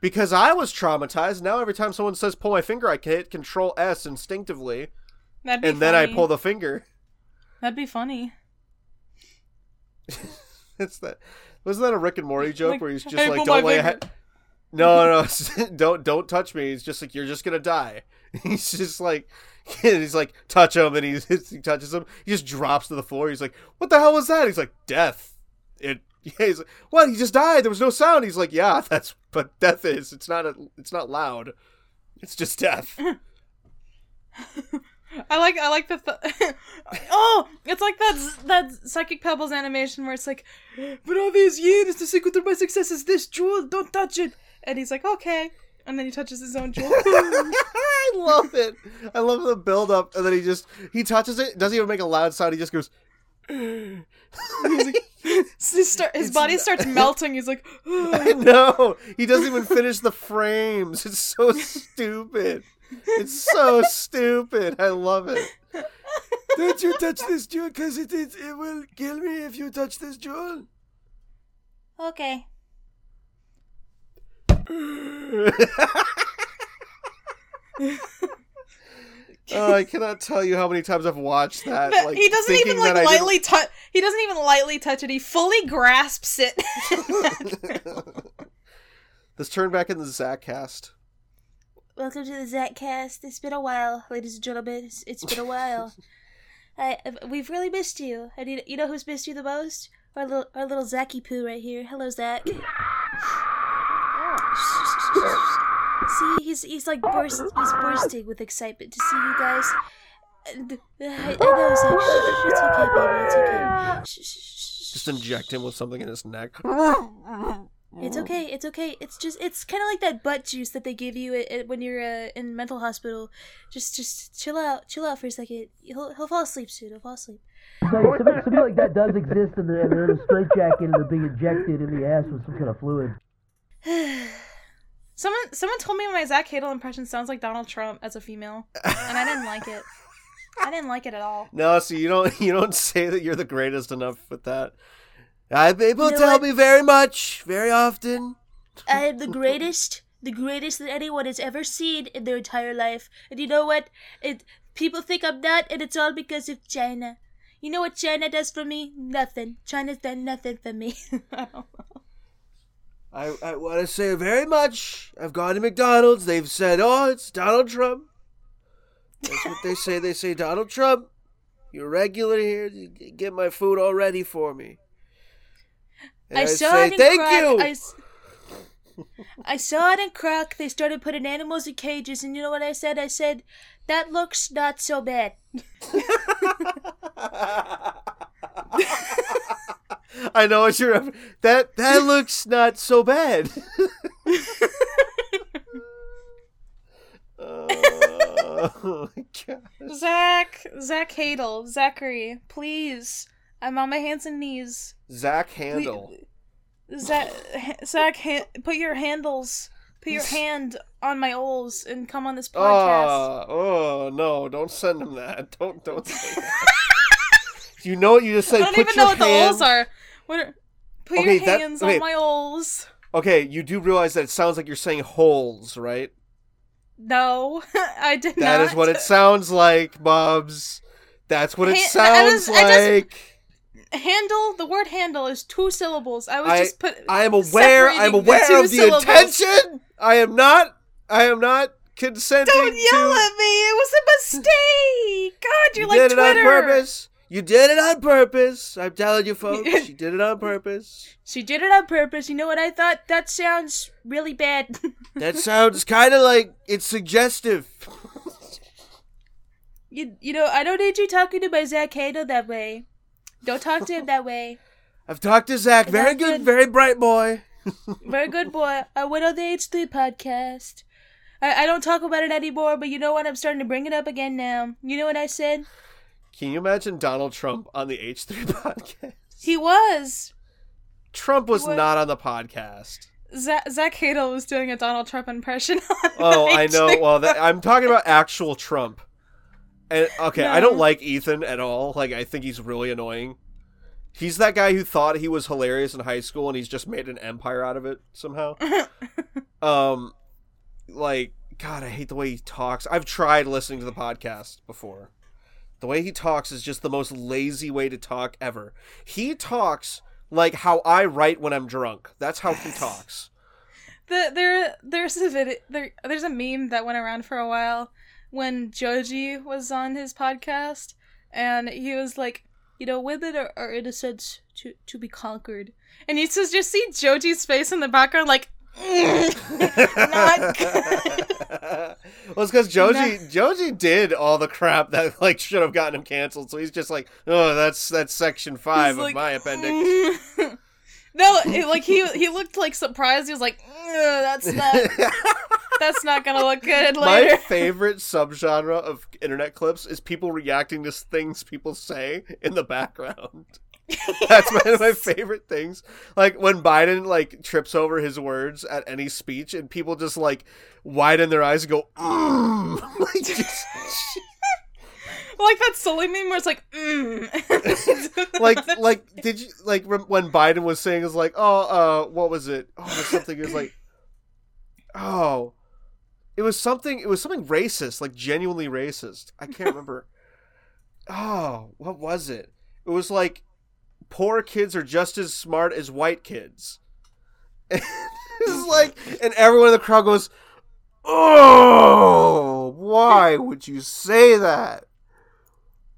Because I was traumatized. Now every time someone says "pull my finger," I hit Control S instinctively, That'd be and then I pull the finger. That'd be funny. It's that. Wasn't that a Rick and Morty joke Like, where he's just "Hey, like, "Don't lay a finger." he- No, no, don't don't touch me. He's just like, "You're just gonna die." He's just like, he's like, touch him, and he he touches him. He just drops to the floor. He's like, "What the hell was that?" He's like, "Death." It. Yeah, he's like, "What? He just died. There was no sound." He's like, "Yeah, that's but death is. It's not a. It's not loud. It's just death." I like I like the th- oh it's like that that psychicpebbles animation where it's like but all these years the secret of my success is this jewel don't touch it and he's like okay and then he touches his own jewel I love it. I love the build up, and then he just he touches it. Doesn't even make a loud sound. He just goes. his, start, his body starts melting he's like I know. He doesn't even finish the frames. It's so stupid. It's so stupid. I love it. Don't you touch this jewel, because it, is, it it will kill me if you touch this jewel. okay oh, I cannot tell you how many times I've watched that. Like, he doesn't even like that I didn't- lightly touch he doesn't even lightly touch it he fully grasps it Let's turn back in the Zach cast. Welcome to the Zatcast. It's been a while, ladies and gentlemen. It's, it's been a while. I, we've really missed you. And you, you know who's missed you the most? Our little, our little Zacky Poo right here. Hello, Zach. See, he's he's like burst, he's bursting with excitement to see you guys. And, uh, I, I know, Zach. Shh, it's okay, baby. It's okay. Shh, shh, Just inject him with something in his neck. It's okay. It's okay. It's just it's kind of like that butt juice that they give you at, at- when you're uh, in mental hospital. Just just chill out, chill out for a second. He'll he'll fall asleep soon. He'll fall asleep. So, something, something like that does exist, and they're, they're in a straitjacket and they're being injected in the ass with some kind of fluid. Someone someone told me my Zach Hadel impression sounds like Donald Trump as a female, and I didn't like it. I didn't like it at all. No, see, you don't you don't say that you're the greatest enough with that. Uh, people You know tell what? me very much, very often. I am the greatest, the greatest that anyone has ever seen in their entire life. And you know what? It people think I'm not, and it's all because of China. You know what China does for me? Nothing. China's done nothing for me. I don't know. I, I want to say very much. I've gone to McDonald's. They've said, "Oh, it's Donald Trump." That's what they say. They say, "Donald Trump, you're regular here. Get my food all ready for me." I, I, saw it in "Thank Croc. you." I, I saw it in Croc. They started putting animals in cages, and you know what I said? I said, "That looks not so bad." I know what you're. That that looks not so bad. oh. Zach, Zach Hadel, Zachary, please. I'm on my hands and knees. Zach Handle. Zach, Zach, ha- put your handles, put your hand on my oles, and come on this ah, podcast. Oh, oh no! Don't send him that. Don't don't say that. you know what you just I said? don't Put even your know what the hand- oles are. What are? Put Okay, your that- hands okay. on my oles. Okay, you do realize that it sounds like you're saying holes, right? No, I did That not. is what it sounds like, Bubs. That's what it I sounds I like. Handle. The word handle is two syllables. I was I, just put. I am aware. I'm separating the aware of the syllables. intention. I am not. I am not consenting. Don't yell to, at me! It was a mistake. God, you're You like did it on purpose. You did it on purpose. I'm telling you, folks. she did it on purpose. She did it on purpose. You know what I thought? That sounds really bad. That sounds kind of like it's suggestive. you, you know, I don't need you talking to my Zach Hadel that way. Don't talk to him that way. I've talked to Zach. Very That's good, good. very bright boy. Very good boy. I went on the H3 podcast. I, I don't talk about it anymore, but you know what? I'm starting to bring it up again now. You know what I said? Can you imagine Donald Trump on the H3 podcast? He was. Trump was What? not on the podcast. Zach, Zach Hadel was doing a Donald Trump impression. On Oh, I know. H3 Well, that, I'm talking about actual Trump. And okay, I don't like Ethan at all. Like, I think he's really annoying. He's that guy who thought he was hilarious in high school, and he's just made an empire out of it somehow. um, like, God, I hate the way he talks. I've tried listening to the podcast before. The way he talks is just the most lazy way to talk ever. He talks like how I write when I'm drunk. That's how he talks. The, there, there's a vid, there, there's a meme that went around for a while when Joji was on his podcast, and he was like, you know, women are, are in a sense to to be conquered, and you just just see Joji's face in the background, like, mm, not good. well, it's because Joji Joji did all the crap that like should have gotten him canceled. So he's just like, oh, that's that's section five He's of like, my appendix. No, it- like he he looked like surprised. He was like, "Mm, "That's not that's not gonna look good later." my later." favorite subgenre of internet clips is people reacting to things people say in the background. That's one of my favorite things. Like when Biden like trips over his words at any speech, and people just like widen their eyes and go, mm. like just like that silly meme where it's like, mm. like like did you like when Biden was saying is like oh uh what was it? Oh it was something it was like oh. It was something it was something racist like genuinely racist. I can't remember. Oh what was it? It was like poor kids are just as smart as white kids. It's like and everyone in the crowd goes oh why would you say that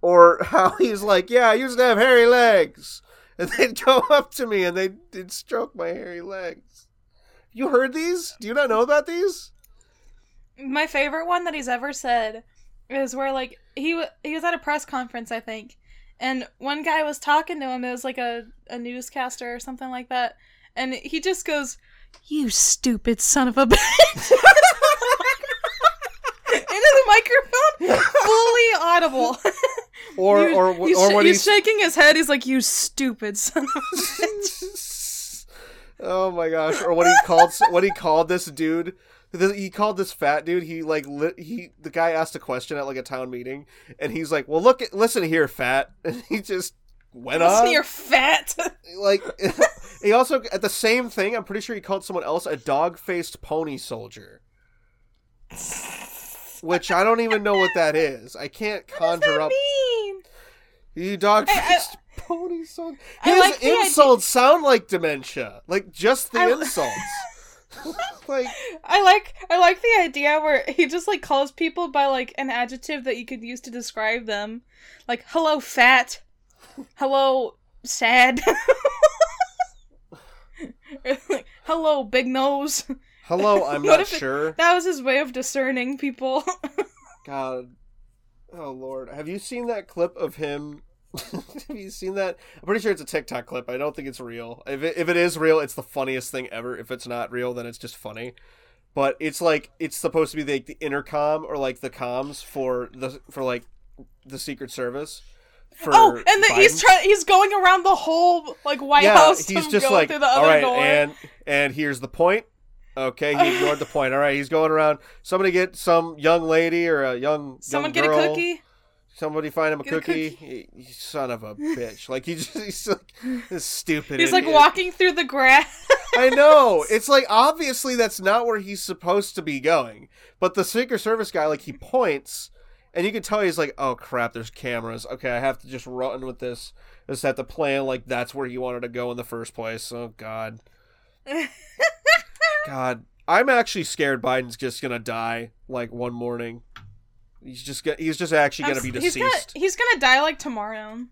or how he's like, "Yeah, I used to have hairy legs," and they'd go up to me and they'd, stroke my hairy legs. You heard these? Do you not know about these? My favorite one that he's ever said is where like he he was at a press conference, I think, and one guy was talking to him. It was like a a newscaster or something like that, and he just goes, "You stupid son of a bitch." Into the microphone, fully audible. Or You- or he's, or sh- when he's he's shaking his head. He's like, "You stupid son of a bitch." oh my gosh! Or when he called what he called this dude. He called this fat dude. He like lit, he the guy asked a question at like a town meeting, and he's like, "Well, look, at, listen here, fat," and he just went Listen, on. you're fat. like he also at the same thing i'm pretty sure he called someone else a dog-faced pony soldier which i don't even know what that is i can't conjure up you dog-faced pony soldier I his like insults sound like dementia like just the I- insults like I like I like the idea where he just like calls people by like an adjective that you could use to describe them. Like hello fat. Hello sad. Like, hello big nose. hello i'm not if it- sure That was his way of discerning people. god oh lord. Have you seen that clip of him? Have you seen that? I'm pretty sure it's a tiktok clip. I don't think it's real. If it, if it is real it's the funniest thing ever. If it's not real then it's just funny. But it's like it's supposed to be like the intercom or like the comms for the for like the secret service oh, and then he's trying he's going around the whole like White yeah House he's just like through the other right door. and and here's the point okay he ignored the point all right he's going around somebody get some young lady or a young Someone young get a cookie. Somebody find him a Get a cookie. cookie. He- son of a bitch! Like he just, he's like this stupid. He's like walking through the grass. I know. It's like obviously that's not where he's supposed to be going. But the Secret Service guy, like he points, and you can tell he's like, "Oh crap! There's cameras. Okay, I have to just run with this. I Just have to plan like that's where he wanted to go in the first place. Oh god, God, I'm actually scared Biden's just gonna die like one morning. He's just get, he's just actually gonna be s- he's deceased. gonna, he's gonna die like tomorrow.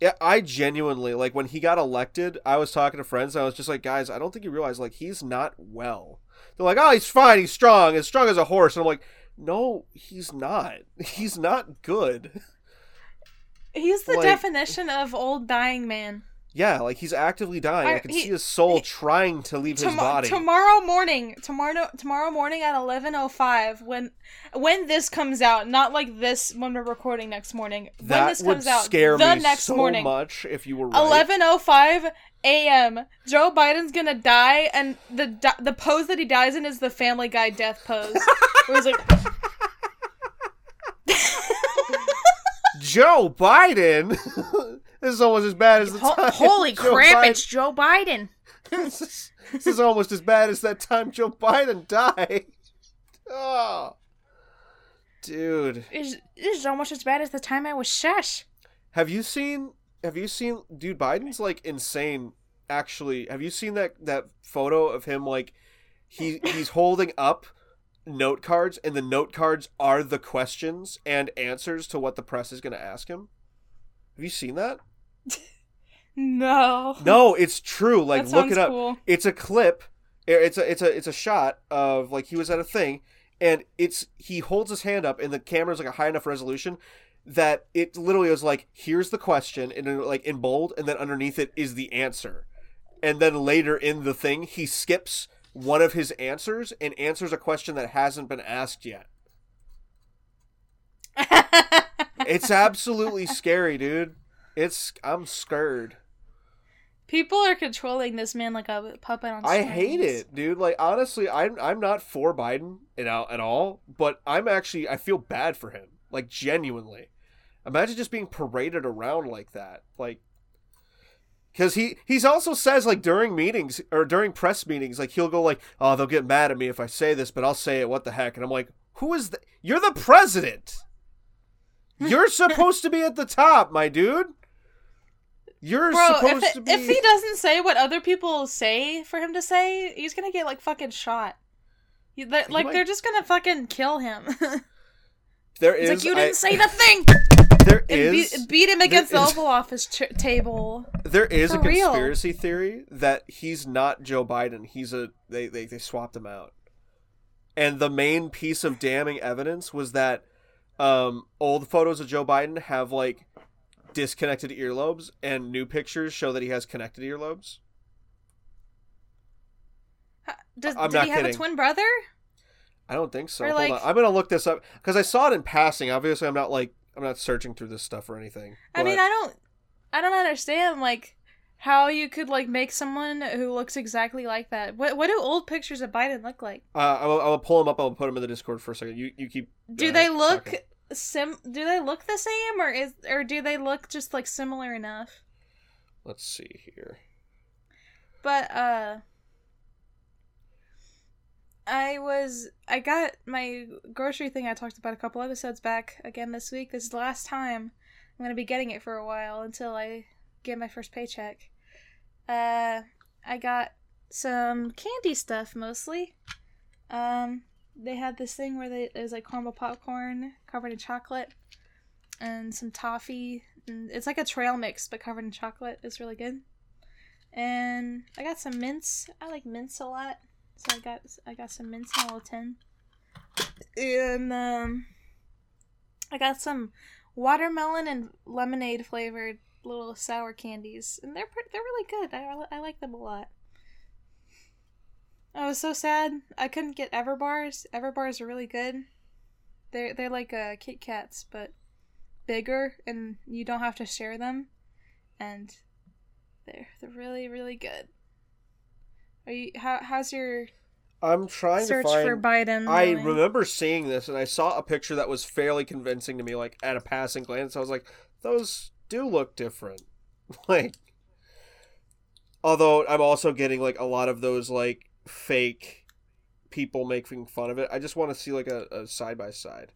Yeah, I genuinely like when he got elected. I was talking to friends. And I was just like, guys, I don't think you realize like he's not well. They're like, oh, he's fine. He's strong. As strong as a horse. And I'm like, no, he's not. He's not good. He's the Like- definition of old dying man. Yeah, like he's actively dying. I I- can he- see his soul he- trying to leave his body. Tomorrow morning, tomorrow tomorrow morning at eleven oh five, when when this comes out, not like this when we're recording next morning. when that this would comes out, scare the me next so morning, much if you were right. eleven oh five a.m. Joe Biden's gonna die, and the the pose that he dies in is the Family Guy death pose. where he's like, Joe Biden. This is almost as bad as the "Ho- time. "Holy Joe crap! Biden- It's Joe Biden." this, is, this is almost as bad as that time Joe Biden died. Oh, dude, This this is almost as bad as the time I was shush. have you seen? Have you seen? Dude, Biden's like insane. Actually, have you seen that that photo of him like he he's holding up note cards and the note cards are the questions and answers to what the press is going to ask him? Have you seen that? No. No, it's true. Like look it up. cool. It's a clip. It's a it's a it's a shot of like he was at a thing and it's he holds his hand up and the camera's like a high enough resolution that it literally was like here's the question and like in bold and then underneath it is the answer. And then later in the thing he skips one of his answers and answers a question that hasn't been asked yet. It's absolutely scary, dude. It's I'm scared. People are controlling this man like a puppet on I hate it, dude. Like honestly, I'm I'm not for Biden at all, at all, but I'm actually I feel bad for him. Like genuinely. Imagine just being paraded around like that. Like cuz he he's also says like during meetings or during press meetings like he'll go like, "Oh, they'll get mad at me if I say this, but I'll say it. What the heck?" And I'm like, "Who is the You're the president. You're supposed to be at the top, my dude. You're Bro, if, supposed it- to be if he doesn't say what other people say for him to say, he's gonna get like fucking shot. You- they're- like might- they're just gonna fucking kill him. There is like you didn't say the thing. There is beat, beat him against the is- Oval Office ch- table. There is a For real. conspiracy theory that he's not Joe Biden. He's a they, they they swapped him out. And the main piece of damning evidence was that um old photos of Joe Biden have like disconnected earlobes and new pictures show that he has connected earlobes. Does, I'm did he have kidding. a twin brother? I don't think so. Or, Hold like- on. I'm going to look this up cuz I saw it in passing. Obviously, I'm not like I'm not searching through this stuff or anything. I mean, I don't, I don't understand like how you could like make someone who looks exactly like that. What what do old pictures of Biden look like? uh, I'll, gonna pull them up. I'll put them in the Discord for a second. You you keep. Do uh, they look talking. Sim? Do they look the same, or is or do they look just like similar enough? Let's see here. But uh I was I got my grocery thing I talked about a couple episodes back again this week. This is the last time I'm gonna be getting it for a while until I get my first paycheck. Uh I got some candy stuff mostly. Um they had this thing where they it was like caramel popcorn covered in chocolate and some toffee and it's like a trail mix but covered in chocolate. It's really good and I got some mints. I like mints a lot, so I got I got some mints in a little tin, and um, I got some watermelon and lemonade flavored little sour candies, and they're they're really good. I I like them a lot. I was so sad I couldn't get Everbars. Everbars are really good. They're they're like uh, Kit Kats, but bigger, and you don't have to share them, and they're they're really really good. Are you how how's your I'm trying search to find. for Biden? I remember seeing this, and I saw a picture that was fairly convincing to me. Like at a passing glance, I was like, "Those do look different." like, although I'm also getting like a lot of those like fake people making fun of it. I just want to see like a side by side.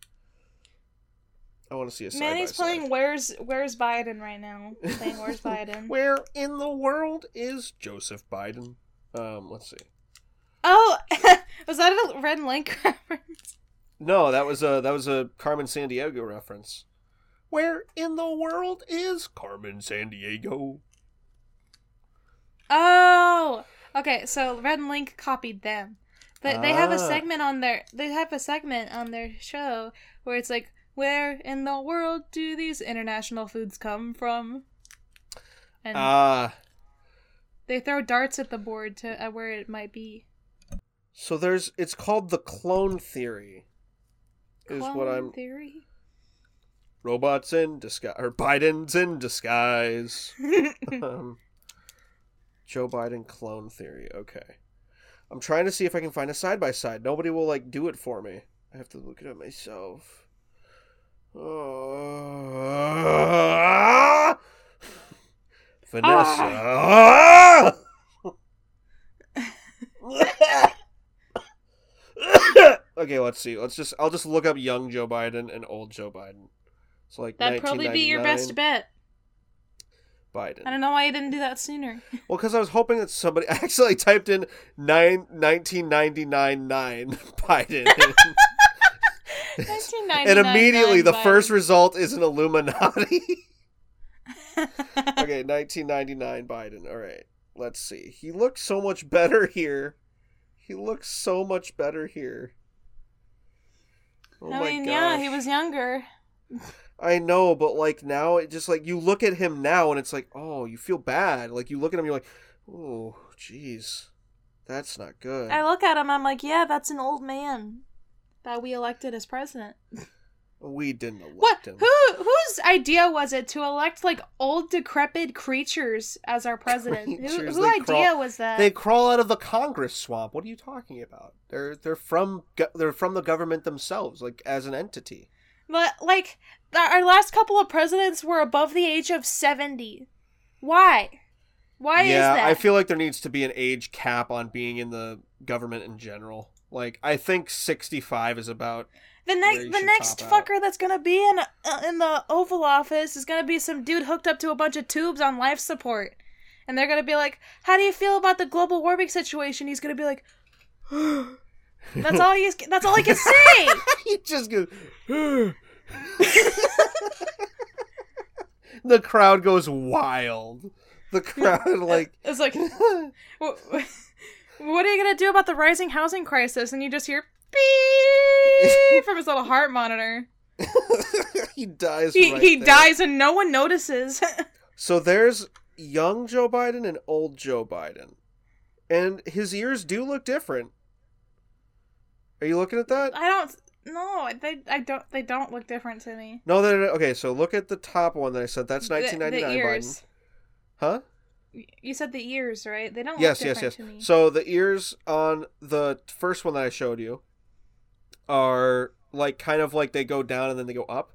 I want to see a side Manny's playing Where's Where's Biden right now. Playing Where's Biden. Where in the world is Joseph Biden? Um, let's see. Oh, was that a Rhett & Link reference? No, that was a that was a Carmen Sandiego reference. Where in the world is Carmen Sandiego? Oh, okay. So Rhett & Link copied them. They they have a Ah. segment on their they have a segment on their show where it's like Where in the world do these international foods come from? And Ah, they throw darts at the board to uh, where it might be. so there's it's called the clone theory. Is what Clone I'm theory. robots in disguise or Biden's in disguise. um, Joe Biden clone theory. Okay. I'm trying to see if I can find a side by side. Nobody will like do it for me. I have to look it up myself. Uh, Vanessa. okay, let's see. Let's just I'll just look up young Joe Biden and old Joe Biden. So like That'd probably be your best bet. Biden. I don't know why you didn't do that sooner. Well, because I was hoping that somebody I accidentally typed in nine, 1999 9 Biden. and immediately the Biden. first result is an Illuminati. okay, 1999 Biden. All right, let's see. He looks so much better here. He looks so much better here. Oh I my mean, yeah, he was younger. I know, but like now, it just like you look at him now, and it's like, oh, you feel bad. Like you look at him, you're like, oh, jeez, that's not good. I look at him, I'm like, yeah, that's an old man that we elected as president. We didn't elect What? him. Who? Whose idea was it to elect like old decrepit creatures as our president? who Creatures, who they idea crawl- was that? They crawl out of the Congress swamp. What are you talking about? They're they're from they're from the government themselves, like as an entity. But like our last couple of presidents were above the age of seventy. Why? Why yeah, is that? I feel like there needs to be an age cap on being in the government in general. Like I think sixty five is about. the next the next top out. fucker that's gonna be in uh, in the Oval Office is gonna be some dude hooked up to a bunch of tubes on life support, and they're gonna be like, "How do you feel about the global warming situation?" He's gonna be like. That's all he's. That's all he can say. he just goes. the crowd goes wild. The crowd like It's like, "Wha- wha- what are you gonna do about the rising housing crisis? And you just hear beep from his little heart monitor. he dies. He right he there. dies and no one notices. So there's young Joe Biden and old Joe Biden. And his ears do look different. Are you looking at that? I don't. No, they. I don't. They don't look different to me. No, they're okay. So look at the top one that I said. That's 1999 the Biden, ears. huh? You said the ears, right? They don't. Yes, yes, yes. To me. So the ears on the first one that I showed you are like kind of like they go down and then they go up.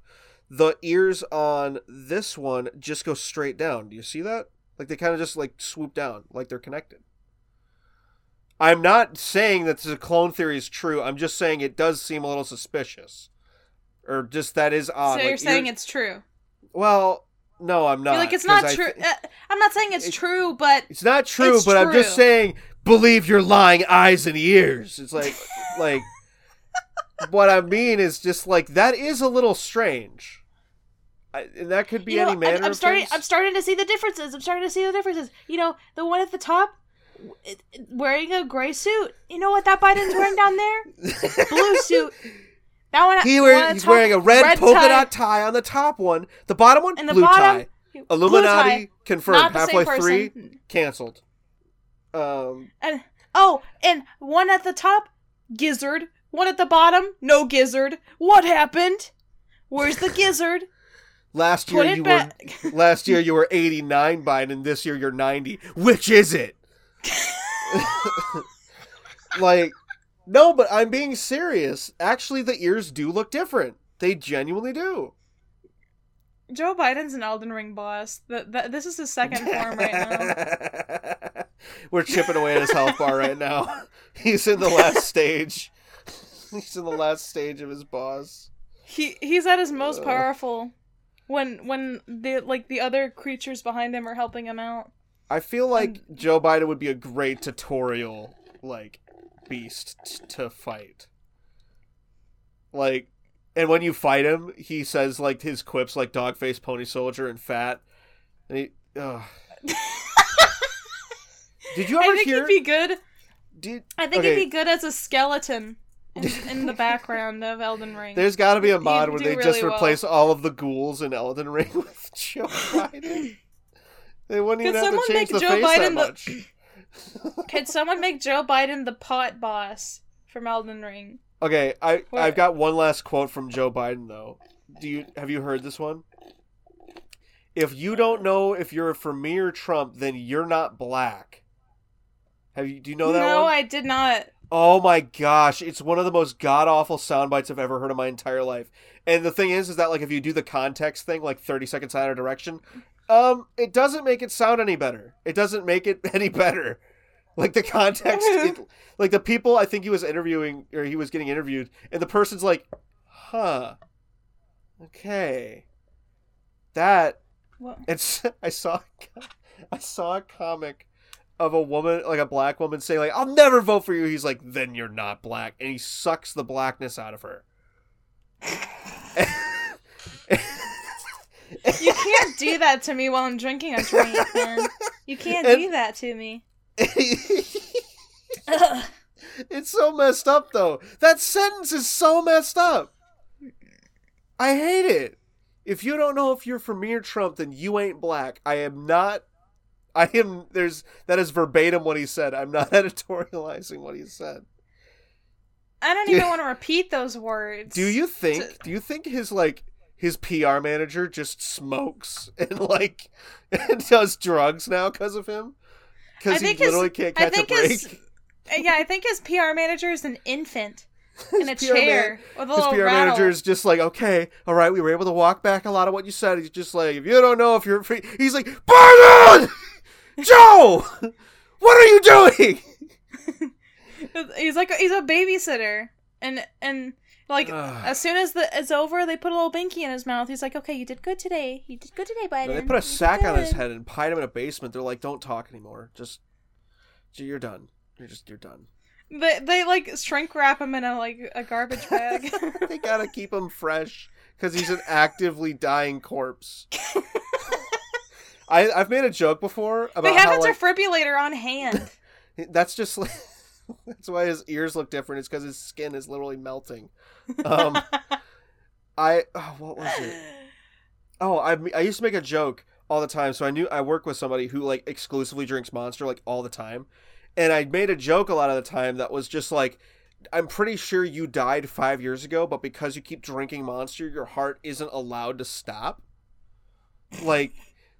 The ears on this one just go straight down. Do you see that? Like they kind of just like swoop down, like they're connected. I'm not saying that the clone theory is true. I'm just saying it does seem a little suspicious, or just that is odd. so you're saying ears- it's true. well, no, I'm not. You're like it's not I true. uh, I'm not saying it's It- true, but it's not true, It's but I'm just saying, believe your lying eyes and ears. It's like, like, what I mean is just like that is a little strange, I, and that could be you know, any manner I'm, I'm of starting. things. I'm starting to see the differences. I'm starting to see the differences. You know, the one at the top, w- it- it- wearing a gray suit. You know what that Biden's wearing down there? Blue suit. That one. he wear, he's wearing a red, polka tie, dot tie on the top one. The bottom one, and the blue bottom. tie. blue Illuminati tie. confirmed. Halfway three, canceled. Um, And oh, and one at the top, gizzard. One at the bottom, no gizzard. What happened? Where's the gizzard? last year you back. were last year you were 89 Biden, this year you're 90. Which is it? like, no, but I'm being serious. Actually, the ears do look different. They genuinely do. Joe Biden's an Elden Ring boss. That that this is his second form right now. We're chipping away at his health bar right now. He's in the last stage. He's in the last stage of his boss. He he's at his most powerful when when the like the other creatures behind him are helping him out. I feel like Joe Biden would be a great tutorial like beast t- to fight. Like and when you fight him, he says like his quips like dog face pony soldier and fat. And he ugh. Did you I ever think hear he'd be good. did I think okay, he'd be good as a skeleton. in, in the background of Elden Ring. There's got to be a mod You where they really just well. replace all of the ghouls in Elden Ring with Joe Biden. They wouldn't even Could have to someone change make the Joe face that Biden the- much. Could someone make Joe Biden the pot boss from Elden Ring? Okay, I What? I've got one last quote from Joe Biden though. Do you have you heard this one? If you don't know if you're for me or Trump, then you're not black. Have you? Do you know that no, one? I did not. Oh my gosh, it's one of the most god awful sound bites I've ever heard in my entire life. And the thing is, is that like if you do the context thing, like thirty seconds out of direction, um, it doesn't make it sound any better. It doesn't make it any better. Like the context, it, like the people I think he was interviewing or he was getting interviewed, and the person's like, "Huh, okay, that." What? It's I saw I saw a comic of a woman like a black woman saying like I'll never vote for you. He's like then you're not black and he sucks the blackness out of her. You can't do that to me while I'm drinking a drink, man. You can't And- do that to me. it's so messed up though. That sentence is so messed up. I hate it. If you don't know if you're for me or Trump, then you ain't black. I am not. I am. There's that is verbatim what he said. I'm not editorializing what he said. I don't even want to repeat those words. Do you think? Do you think his like his PR manager just smokes and like and does drugs now because of him? Because he think his- literally can't catch a break. his- Uh, Yeah, I think his PR manager is an infant in a PR chair with a His PR rattle. manager is just like, okay, all right, we were able to walk back a lot of what you said. He's just like, if you don't know if you're free, he's like, Biden, Joe, what are you doing? He's like he's a babysitter, and and like Ugh. as soon as the it's over, they put a little binky in his mouth. He's like, "Okay, you did good today. You did good today, Biden." they put a You sack on his head and hide him in a basement. They're like, don't talk anymore. Just, you're done. You're just, you're done. They they like shrink wrap him in a like a garbage bag. they gotta keep him fresh because he's an actively dying corpse. I, I've made a joke before about they have how a like, defibrillator on hand. that's just like that's why his ears look different. It's because his skin is literally melting. Um, I oh, what was it? Oh, I I used to make a joke all the time. So I knew I work with somebody who like exclusively drinks Monster like all the time, and I made a joke a lot of the time that was just like. I'm pretty sure you died five years ago, but because you keep drinking Monster, your heart isn't allowed to stop. Like,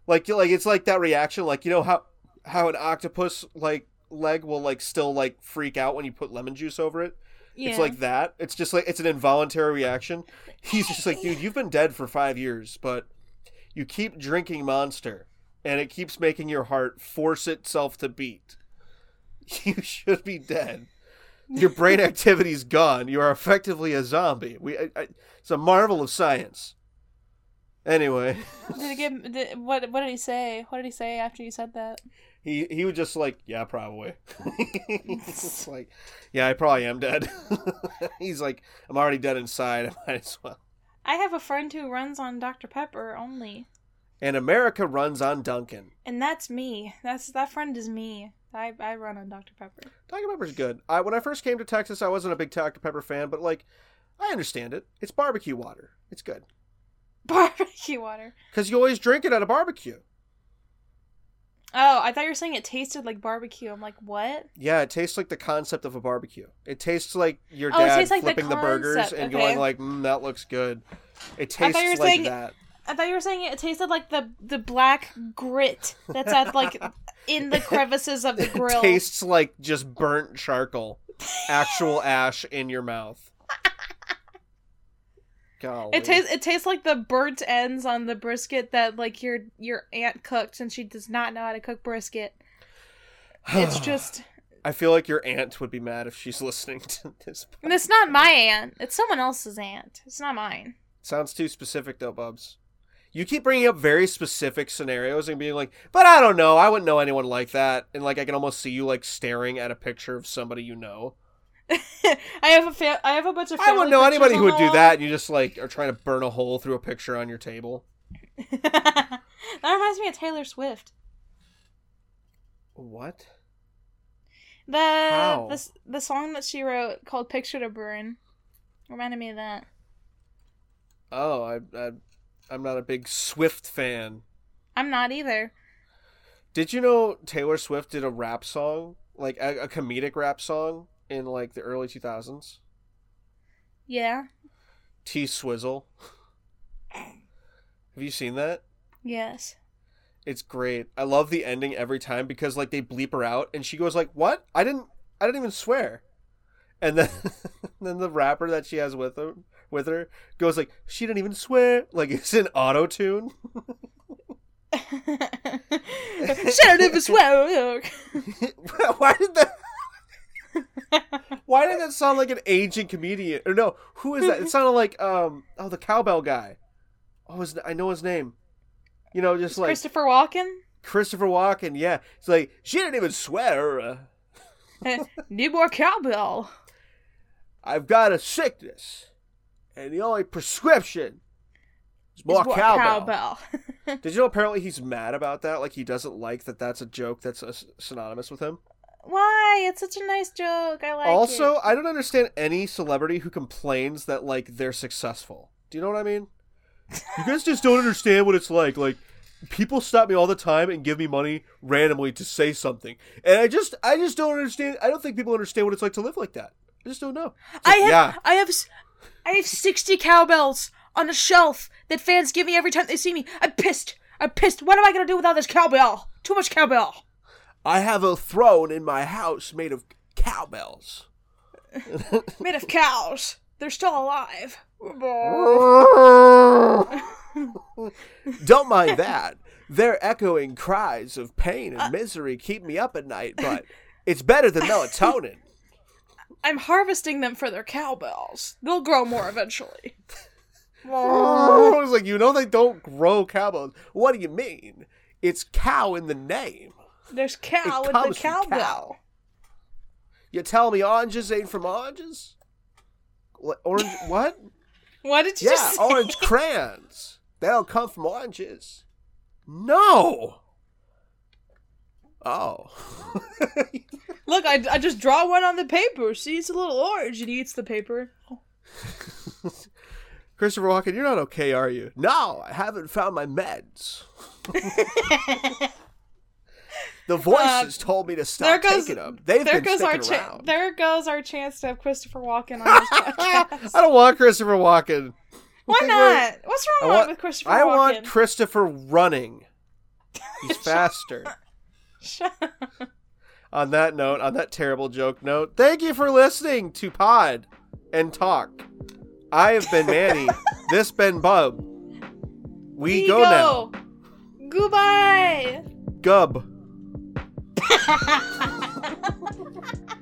like, like it's like that reaction, like you know how how an octopus like leg will like still like freak out when you put lemon juice over it. yeah. It's like that. It's just like it's an involuntary reaction. He's just like, dude, you've been dead for five years, but you keep drinking Monster, and it keeps making your heart force itself to beat. You should be dead. Your brain activity's gone. You are effectively a zombie. We, I, I, it's a marvel of science. Anyway, Did he give did, what? What did he say? What did he say after you said that? He he was just like, yeah, probably. it's like, yeah, I probably am dead. He's like, I'm already dead inside. I might as well. I have a friend who runs on Dr Pepper only, And America runs on Dunkin'. and that's me. That's that friend is me. I I run on Dr Pepper. Dr. Pepper's good. I, when I first came to Texas, I wasn't a big Dr. Pepper fan, but like, I understand it. It's barbecue water. It's good Barbecue water. because you always drink it at a barbecue. Oh, I thought you were saying it tasted like barbecue. I'm like, what? Yeah, it tastes like the concept of a barbecue. It tastes like your Oh, dad tastes like the flipping the, burgers and okay. going like, mm, "That looks good." It I thought tastes you were like saying- that. I thought you were saying it tasted like the the black grit that's at like in the crevices of the grill. It tastes like just burnt charcoal, actual ash in your mouth. Golly. It tastes it tastes like the burnt ends on the brisket that like your your aunt cooked and she does not know how to cook brisket. It's just I feel like your aunt would be mad if she's listening to this. and it's not my aunt. It's someone else's aunt. It's not mine. Sounds too specific though, Bubs. You keep bringing up very specific scenarios and being like, "But I don't know. I wouldn't know anyone like that." And like I can almost see you like staring at a picture of somebody you know. I have a fa- I have a bunch of. I wouldn't know anybody who would do that. And you just like are trying to burn a hole through a picture on your table. that reminds me of Taylor Swift. What? The How? the the song that she wrote called "Picture to Burn" reminded me of that. Oh, I, I, I'm not a big Swift fan. I'm not either. Did you know Taylor Swift did a rap song, like a, a comedic rap song, in like the early 2000s? Yeah. T Swizzle. Have you seen that? Yes. It's great. I love the ending every time because like they bleep her out and she goes like, "What? I didn't I didn't even swear." And then then the rapper that she has with her with her goes like, "She didn't even swear." Like it's an auto tune. Shut up as well. Why did that Why did that sound like an aging comedian? Or no, who is that? It sounded like um oh the cowbell guy. Oh, his, I know his name. You know, just like Christopher Walken. Christopher Walken. Yeah, it's like she didn't even swear. Need more cowbell. I've got a sickness, and the only prescription is more, more cowbell. cowbell. Did you know apparently he's mad about that? Like he doesn't like that. That's a joke that's uh, synonymous with him. Why? It's such a nice joke. I like also, it. Also, I don't understand any celebrity who complains that like they're successful. Do you know what I mean? You guys just don't understand what it's like. Like people stop me all the time and give me money randomly to say something, and I just, I just don't understand. I don't think people understand what it's like to live like that. I just don't know. I have yeah, I have I have 60 cowbells on a shelf that fans give me every time they see me. I'm pissed. I'm pissed. What am I going to do without this cowbell? Too much cowbell. I have a throne in my house made of cowbells. Made of cows. They're still alive. Oh, don't mind that. Their echoing cries of pain and uh, misery keep me up at night, but it's better than melatonin. I'm harvesting them for their cowbells. They'll grow more eventually. I was like, you know, they don't grow cowbells. What do you mean? It's cow in the name. There's cow It in the cowbell. cow. You tell me oranges ain't from oranges? What, orange? What? What did you Yeah, just say? orange crayons. They don't come from oranges. No. Oh. Look, I, I just draw one on the paper. See, it's a little orange. And he eats the paper. Christopher Walken, you're not okay, are you? No, I haven't found my meds. The um, voices told me to there stop goes taking them. They've there been goes our cha- around. there goes our chance to have Christopher Walken on this podcast. I don't want Christopher Walken. Why not? What's wrong want, with Christopher I Walken? want Christopher running. He's faster. On that note, on that terrible joke note, thank you for listening to Pod and Talk. I have been Mani. this been Bub. We go, now. Goodbye. Gub ha ha ha ha ha